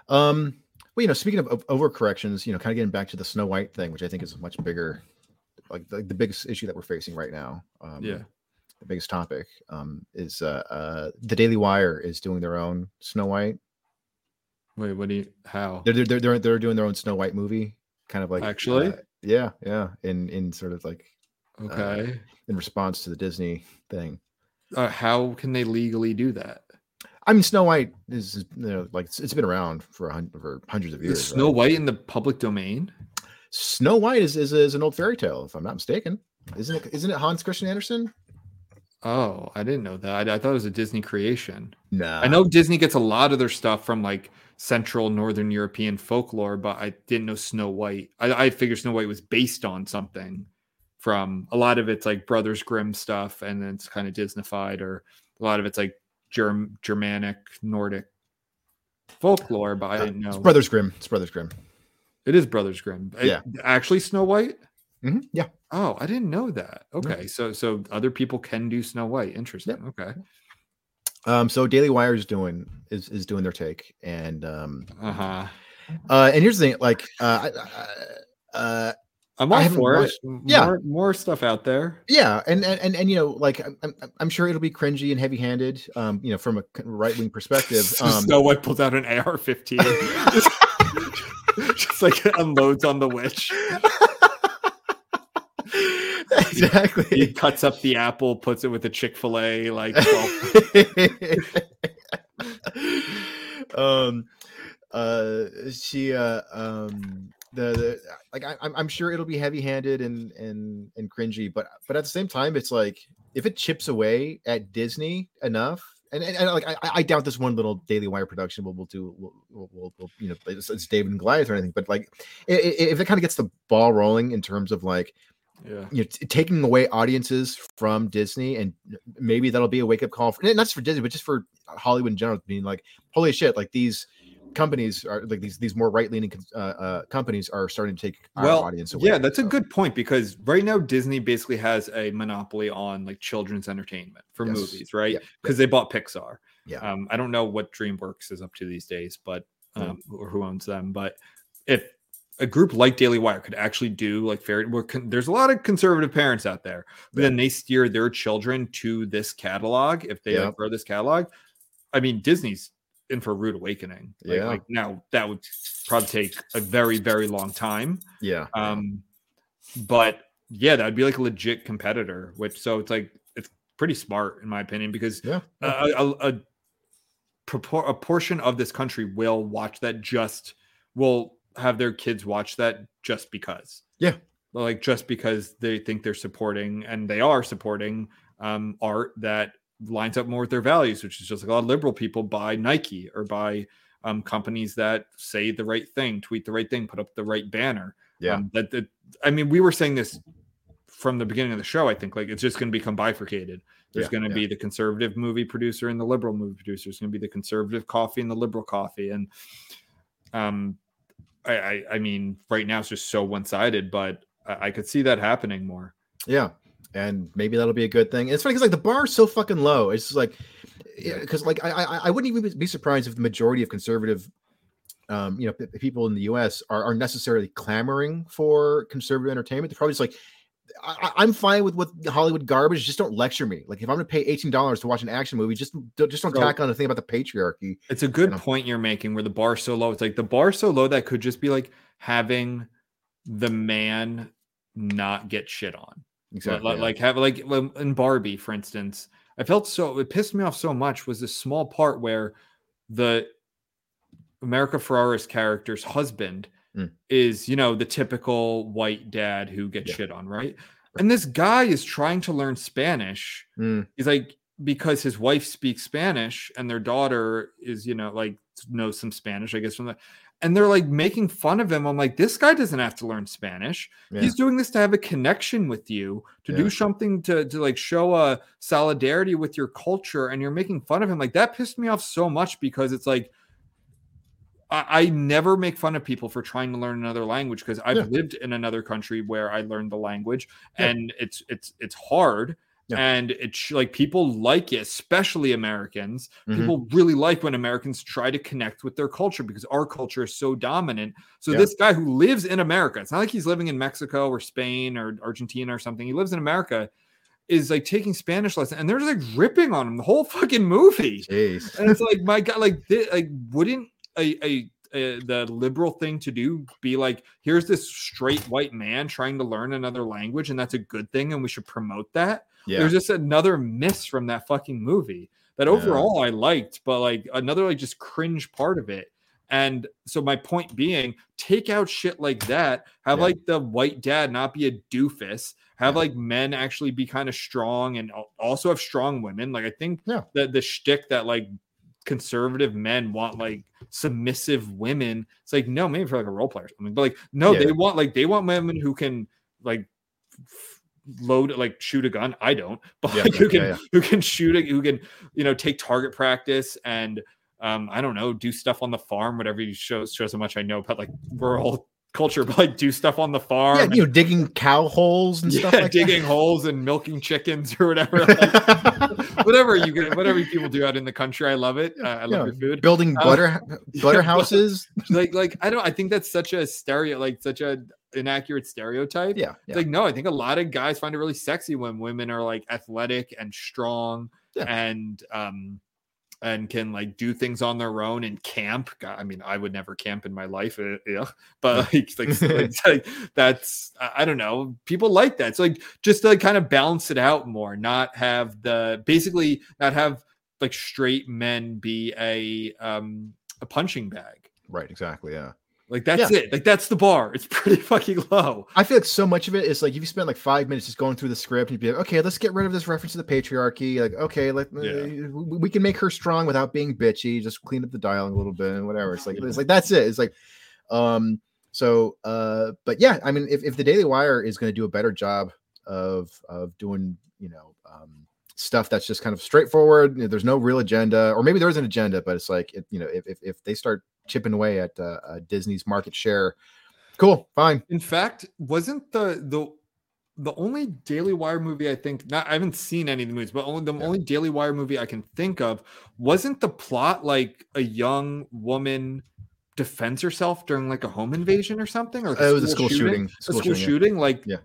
[SPEAKER 3] Um, well, you know, speaking of, of overcorrections, you know, kind of getting back to the Snow White thing, which I think is a much bigger, like the, the biggest issue that we're facing right now. Um,
[SPEAKER 4] Yeah.
[SPEAKER 3] The biggest topic um, is uh, uh, the Daily Wire is doing their own Snow White
[SPEAKER 4] Wait, what do you? How?
[SPEAKER 3] They're they're they're, they're doing their own Snow White movie, kind of like
[SPEAKER 4] Actually?
[SPEAKER 3] uh, yeah, yeah, in in sort of like
[SPEAKER 4] Okay.
[SPEAKER 3] in response to the Disney thing.
[SPEAKER 4] Uh, how can they legally do that?
[SPEAKER 3] I mean, Snow White is is, you know like it's, it's been around for hun- for hundreds of
[SPEAKER 4] Is
[SPEAKER 3] years.
[SPEAKER 4] Snow
[SPEAKER 3] right?
[SPEAKER 4] White in the public domain?
[SPEAKER 3] Snow White is, is is an old fairy tale, if I'm not mistaken. Isn't it? Isn't it Hans Christian Andersen?
[SPEAKER 4] Oh, I didn't know that. I, I thought it was a Disney creation.
[SPEAKER 3] No,
[SPEAKER 4] I know Disney gets a lot of their stuff from like Central Northern European folklore, but I didn't know Snow White. I, I figured Snow White was based on something from a lot of it's like Brothers Grimm stuff, and then it's kind of Disneyfied, or a lot of it's like Germ- Germanic, Nordic folklore. But I
[SPEAKER 3] Uh,
[SPEAKER 4] didn't
[SPEAKER 3] It's
[SPEAKER 4] know
[SPEAKER 3] Brothers Grimm. It's Brothers Grimm.
[SPEAKER 4] it is Brothers Grimm. It-
[SPEAKER 3] Yeah.
[SPEAKER 4] actually Snow White.
[SPEAKER 3] hmm Yeah,
[SPEAKER 4] Oh, I didn't know that. Okay, so so other people can do Snow White. Interesting. Okay.
[SPEAKER 3] Um, so Daily Wire is doing is is doing their take, and um,
[SPEAKER 4] Uh huh.
[SPEAKER 3] uh, and here's the thing, like, uh, I- I- uh,
[SPEAKER 4] I'm all for it.
[SPEAKER 3] watched- Yeah.
[SPEAKER 4] More, more stuff out there.
[SPEAKER 3] yeah, and and and, and you know, like, I'm, I'm, sure it'll be cringy and heavy handed, um, you know, from a right wing perspective. Um,
[SPEAKER 4] Snow White pulls out an AR-15, just, just like unloads on the witch. Exactly. He
[SPEAKER 3] exactly.
[SPEAKER 4] cuts up the apple, puts it with a Chick Fil A. Like,
[SPEAKER 3] um uh she uh um the, the like I, I'm, sure it'll be heavy handed and and and cringy but but at the same time it's like if it chips away at disney enough and, and, and, like I, I doubt this one little Daily Wire production will, will do will, will, will, you know it's, it's David and Goliath or anything, but like i- i- if it kind of gets the ball rolling in terms of like
[SPEAKER 4] yeah.
[SPEAKER 3] you know, t- taking away audiences from Disney, and uh, maybe that'll be a wake up call for not just for Disney, but just for Hollywood in general. Being like, holy shit, like these companies are like these these more right leaning uh, uh, companies are starting to take our
[SPEAKER 4] Well,
[SPEAKER 3] audience away.
[SPEAKER 4] yeah, that's a good point because right now Disney basically has a monopoly on like children's entertainment for
[SPEAKER 3] Yes.
[SPEAKER 4] movies, right?
[SPEAKER 3] Yeah,
[SPEAKER 4] Because they bought Pixar.
[SPEAKER 3] Yeah.
[SPEAKER 4] Um, I don't know what DreamWorks is up to these days, but
[SPEAKER 3] Yeah.
[SPEAKER 4] um, or who owns them. But if a group like Daily Wire could actually do like fairy, well, con- there's a lot of conservative parents out there, but
[SPEAKER 3] Yeah.
[SPEAKER 4] then they steer their children to this catalog if they
[SPEAKER 3] Yeah.
[SPEAKER 4] like grow this catalog. I mean, Disney's in for a rude awakening. Like,
[SPEAKER 3] Yeah.
[SPEAKER 4] like now that would probably take a very, very long time.
[SPEAKER 3] yeah,
[SPEAKER 4] Um, but yeah, that would be like a legit competitor. Which so it's like it's pretty smart in my opinion because
[SPEAKER 3] yeah,
[SPEAKER 4] a, a, a, a portion of this country will watch that just will have their kids watch that just because.
[SPEAKER 3] Yeah.
[SPEAKER 4] Like just because they think they're supporting and they are supporting um, art that lines up more with their values, which is just like a lot of liberal people buy Nike or buy um, companies that say the right thing, tweet the right thing, put up the right banner.
[SPEAKER 3] yeah,
[SPEAKER 4] Um, that, that I mean, we were saying this from the beginning of the show. I think like it's just going to become bifurcated. There's
[SPEAKER 3] Yeah,
[SPEAKER 4] going to
[SPEAKER 3] yeah.
[SPEAKER 4] be the conservative movie producer and the liberal movie producer. There's going to be the conservative coffee and the liberal coffee. And um, I, I, I mean, right now it's just so one sided, but I, I could see that happening more.
[SPEAKER 3] yeah. And maybe that'll be a good thing. It's funny because like the bar is so fucking low. It's just like because like I, I I wouldn't even be surprised if the majority of conservative um you know p- people in the US are, are necessarily clamoring for conservative entertainment. They're probably just like I, I'm fine with what Hollywood garbage. Just don't lecture me. Like if I'm going to pay eighteen dollars to watch an action movie, just don't, just don't
[SPEAKER 4] So-
[SPEAKER 3] tack on the thing about the patriarchy.
[SPEAKER 4] It's a good point you're making where the bar so low. It's like the bar so low that could just be like having the man not get shit on. Li- li-
[SPEAKER 3] yeah.
[SPEAKER 4] like have like um, in Barbie, for instance, I felt so it pissed me off so much was this small part where the America Ferrera's character's husband
[SPEAKER 3] Mm.
[SPEAKER 4] is, you know, the typical white dad who gets
[SPEAKER 3] Yeah.
[SPEAKER 4] shit on, right? And this guy is trying to learn Spanish.
[SPEAKER 3] Mm,
[SPEAKER 4] He's like, because his wife speaks Spanish and their daughter is, you know, like knows some Spanish, I guess, from the and they're like making fun of him. I'm like, this guy doesn't have to learn Spanish.
[SPEAKER 3] yeah.
[SPEAKER 4] He's doing this to have a connection with you, to
[SPEAKER 3] Yeah.
[SPEAKER 4] do something to to like show a solidarity with your culture, and you're making fun of him. Like that pissed me off so much because it's like I, I never make fun of people for trying to learn another language because I've
[SPEAKER 3] Yeah.
[SPEAKER 4] lived in another country where I learned the language, and it's it's it's hard.
[SPEAKER 3] Yeah.
[SPEAKER 4] And it's like people like it, especially Americans.
[SPEAKER 3] Mhm.
[SPEAKER 4] People really like when Americans try to connect with their culture because our culture is so dominant. So
[SPEAKER 3] Yeah.
[SPEAKER 4] this guy who lives in America, it's not like he's living in Mexico or Spain or Argentina or something. He lives in America, is like taking Spanish lessons, and they're just like ripping on him the whole fucking movie.
[SPEAKER 3] Jeez.
[SPEAKER 4] And it's like my god, like thi- like wouldn't a, a a the liberal thing to do be like here's this straight white man trying to learn another language and that's a good thing and we should promote that
[SPEAKER 3] Yeah.
[SPEAKER 4] there's just another miss from that fucking movie that
[SPEAKER 3] Yeah.
[SPEAKER 4] overall I liked, but like another like just cringe part of it. And so my point being, take out shit like that. Have
[SPEAKER 3] Yeah.
[SPEAKER 4] like the white dad not be a doofus. Have
[SPEAKER 3] Yeah.
[SPEAKER 4] like men actually be kind of strong and also have strong women. Like I think
[SPEAKER 3] Yeah.
[SPEAKER 4] that the shtick that like conservative men want like submissive women. It's like no, maybe for like a role player or something, but like no,
[SPEAKER 3] Yeah.
[SPEAKER 4] they want like they want women who can like f- load like shoot a gun. I don't, but
[SPEAKER 3] Yeah,
[SPEAKER 4] who can
[SPEAKER 3] yeah, yeah.
[SPEAKER 4] who can shoot it, who can you know take target practice and um I don't know do stuff on the farm. Whatever you show shows how much I know about like rural culture, but like do stuff on the farm.
[SPEAKER 3] yeah,
[SPEAKER 4] and-
[SPEAKER 3] you know, digging cow holes and stuff like
[SPEAKER 4] digging holes and milking chickens or whatever. like, whatever you get, whatever people do out in the country, I love it. Uh, I love your food.
[SPEAKER 3] Building
[SPEAKER 4] Uh,
[SPEAKER 3] butter butter houses.
[SPEAKER 4] Like, like I don't. I think that's such a stereo, like such a inaccurate stereotype.
[SPEAKER 3] Yeah, yeah.
[SPEAKER 4] Like, no, I think a lot of guys find it really sexy when women are like athletic and strong
[SPEAKER 3] Yeah.
[SPEAKER 4] and um and can like do things on their own and camp. I mean, I would never camp in my life, uh, yeah. But like, like, like that's I I don't know. People like that. So like just to like kind of balance it out more, not have the basically not have like straight men be a um a punching bag.
[SPEAKER 3] Right, exactly. Yeah.
[SPEAKER 4] Like that's it. Like that's the bar. It's pretty fucking low.
[SPEAKER 3] I feel like so much of it is like if you spend like five minutes just going through the script, you'd be like, okay, let's get rid of this reference to the patriarchy. Like, okay, like uh,
[SPEAKER 4] Yeah.
[SPEAKER 3] we, we can make her strong without being bitchy. Just clean up the dialogue a little bit and whatever. It's like it's like that's it. It's like, um, so uh, but yeah, I mean, if, if the Daily Wire is going to do a better job of of doing, you know, um, stuff that's just kind of straightforward, you know, there's no real agenda, or maybe there is an agenda, but it's like, it, you know, if if, if they start chipping away at uh, uh, Disney's market share, cool, fine.
[SPEAKER 4] In fact, wasn't the the the only Daily Wire movie I think not I haven't seen any of the movies, but only the
[SPEAKER 3] Yeah.
[SPEAKER 4] only Daily Wire movie I can think of wasn't the plot like a young woman defends herself during like a home invasion or something or like
[SPEAKER 3] Uh, it was a school shooting.
[SPEAKER 4] a school shooting,
[SPEAKER 3] shooting, yeah.
[SPEAKER 4] like
[SPEAKER 3] Yeah.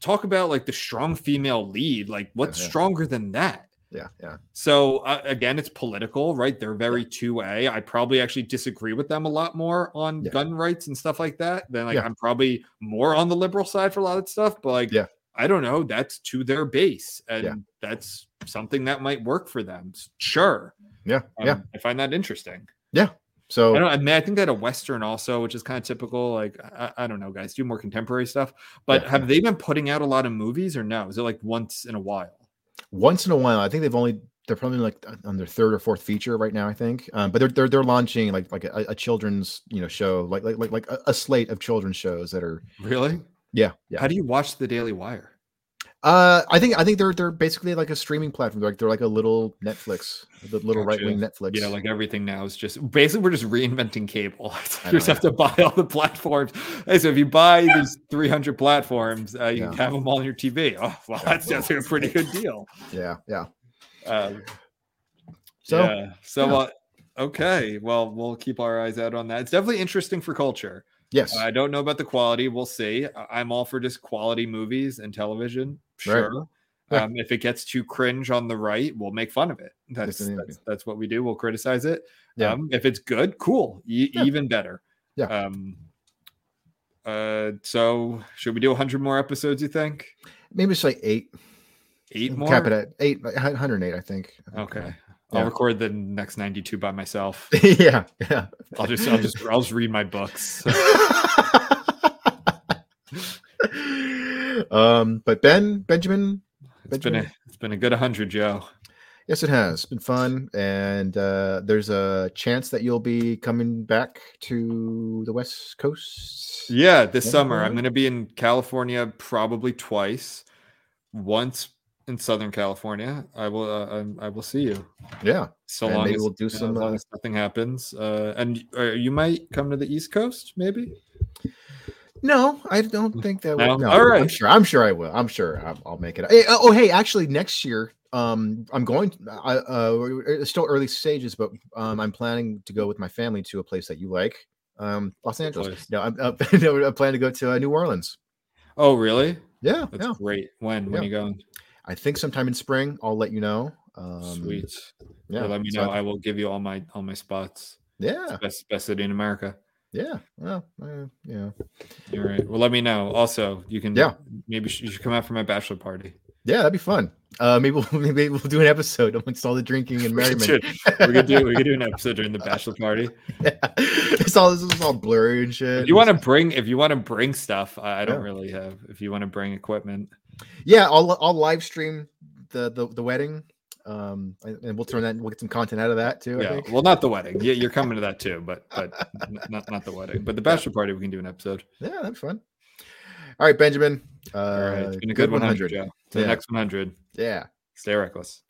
[SPEAKER 4] Talk about like the strong female lead like what's
[SPEAKER 3] yeah.
[SPEAKER 4] stronger than that
[SPEAKER 3] Yeah, yeah.
[SPEAKER 4] so uh, again, it's political, right? They're very two A. I probably actually disagree with them a lot more on
[SPEAKER 3] Yeah.
[SPEAKER 4] gun rights and stuff like that. Then like
[SPEAKER 3] Yeah.
[SPEAKER 4] I'm probably more on the liberal side for a lot of stuff, but like
[SPEAKER 3] Yeah.
[SPEAKER 4] I don't know. That's to their base, and
[SPEAKER 3] Yeah.
[SPEAKER 4] that's something that might work for them. Sure,
[SPEAKER 3] Yeah,
[SPEAKER 4] Um,
[SPEAKER 3] yeah.
[SPEAKER 4] I find that interesting.
[SPEAKER 3] So
[SPEAKER 4] I don't. I mean, I think that a western also, which is kind of typical. Like I, I don't know, guys, do more contemporary stuff. But
[SPEAKER 3] Yeah,
[SPEAKER 4] have they been putting out a lot of movies or no? Is it like once in a while?
[SPEAKER 3] once in a while, I think they've only they're probably like on their third or fourth feature right now. I think, um, but they're they're they're launching like like a, a children's you know show like like like like a, a slate of children's shows that are
[SPEAKER 4] Really?
[SPEAKER 3] yeah yeah.
[SPEAKER 4] How do you watch the Daily Wire?
[SPEAKER 3] Uh, I think I think they're they're basically like a streaming platform. They're like they're like a little Netflix, the little
[SPEAKER 4] Gotcha.
[SPEAKER 3] right wing Netflix.
[SPEAKER 4] Yeah, like everything now is just basically we're just reinventing cable. Like you just have to buy all the platforms. Hey, so if you buy these 300 platforms, uh, you can have them all on your TV. Oh, well, that's that's a pretty good deal.
[SPEAKER 3] yeah, yeah.
[SPEAKER 4] Um,
[SPEAKER 3] So
[SPEAKER 4] yeah. So,
[SPEAKER 3] yeah.
[SPEAKER 4] Uh, okay. Well, we'll keep our eyes out on that. It's definitely interesting for culture.
[SPEAKER 3] yes,
[SPEAKER 4] I don't know about the quality. We'll see. I'm all for just quality movies and television.
[SPEAKER 3] Right.
[SPEAKER 4] Sure.
[SPEAKER 3] Yeah.
[SPEAKER 4] Um, if it gets too cringe on the right, we'll make fun of it. That's that's, that's what we do. We'll criticize it.
[SPEAKER 3] Yeah.
[SPEAKER 4] Um, if it's good, cool. E-
[SPEAKER 3] Yeah.
[SPEAKER 4] Even better.
[SPEAKER 3] Yeah.
[SPEAKER 4] Um, uh, so should we do 100 more episodes? You think
[SPEAKER 3] maybe it's like eight.
[SPEAKER 4] eight more?
[SPEAKER 3] Cap it at eight, 108, I think.
[SPEAKER 4] Okay. I'll
[SPEAKER 3] Yeah.
[SPEAKER 4] record the next 92 by myself.
[SPEAKER 3] yeah, yeah.
[SPEAKER 4] I'll just, I'll just, I'll just read my books.
[SPEAKER 3] um, but Ben Benjamin,
[SPEAKER 4] It's been a, it's been a good 100, Joe.
[SPEAKER 3] yes, it has been fun, and uh, there's a chance that you'll be coming back to the West Coast.
[SPEAKER 4] Yeah, this
[SPEAKER 3] Yeah,
[SPEAKER 4] summer I'm going to be in California probably twice. Once in Southern California. I will. Uh, I will see you.
[SPEAKER 3] yeah.
[SPEAKER 4] So
[SPEAKER 3] And
[SPEAKER 4] long
[SPEAKER 3] maybe
[SPEAKER 4] as,
[SPEAKER 3] we'll do
[SPEAKER 4] you know,
[SPEAKER 3] some, uh,
[SPEAKER 4] as nothing happens. Uh, and uh, you might come to the East Coast, maybe.
[SPEAKER 3] No, I don't think that.
[SPEAKER 4] No?
[SPEAKER 3] Will, no,
[SPEAKER 4] All right.
[SPEAKER 3] I'm sure. I'm sure I will. I'm sure I'll, I'll make it. Hey, oh, oh, hey, actually, next year, um, I'm going. I, uh, it's still early stages, but um, I'm planning to go with my family to a place that you like, um, Los Angeles.
[SPEAKER 4] place?
[SPEAKER 3] No, I'm, uh, no, I plan to go to uh, New Orleans.
[SPEAKER 4] Oh, really?
[SPEAKER 3] Yeah,
[SPEAKER 4] That's
[SPEAKER 3] yeah.
[SPEAKER 4] great. When? When
[SPEAKER 3] Yeah.
[SPEAKER 4] you going?
[SPEAKER 3] I think sometime in spring. I'll let you know. Um,
[SPEAKER 4] Sweet.
[SPEAKER 3] Yeah,
[SPEAKER 4] Yeah, let me
[SPEAKER 3] so
[SPEAKER 4] know.
[SPEAKER 3] I-
[SPEAKER 4] I will give you all my all my spots.
[SPEAKER 3] Yeah,
[SPEAKER 4] Best best city in America.
[SPEAKER 3] Yeah. Well, uh, yeah,
[SPEAKER 4] All right. Well, let me know. Also, you can.
[SPEAKER 3] Yeah.
[SPEAKER 4] Maybe you should come out for my bachelor party.
[SPEAKER 3] yeah. That'd be fun. Uh, maybe we'll, maybe we'll do an episode amongst all the drinking and merriment.
[SPEAKER 4] Should- we could do we could do an episode during the bachelor party.
[SPEAKER 3] Yeah. It's all this is all blurry and shit.
[SPEAKER 4] If you want to bring if you want to bring stuff, I, I don't
[SPEAKER 3] Yeah.
[SPEAKER 4] really have. If you want to bring equipment,
[SPEAKER 3] yeah, I'll I'll live stream the the, the wedding. Um, and we'll turn that. We'll get some content out of that too. I
[SPEAKER 4] yeah. Well, not the wedding. Yeah, you're coming to that too, but but not not the wedding. But the bachelor party, we can do an episode.
[SPEAKER 3] Yeah, that'd be fun. All right, Benjamin. Uh,
[SPEAKER 4] All right. It's been a good 100, Joe. To the next 100.
[SPEAKER 3] Yeah.
[SPEAKER 4] Stay reckless.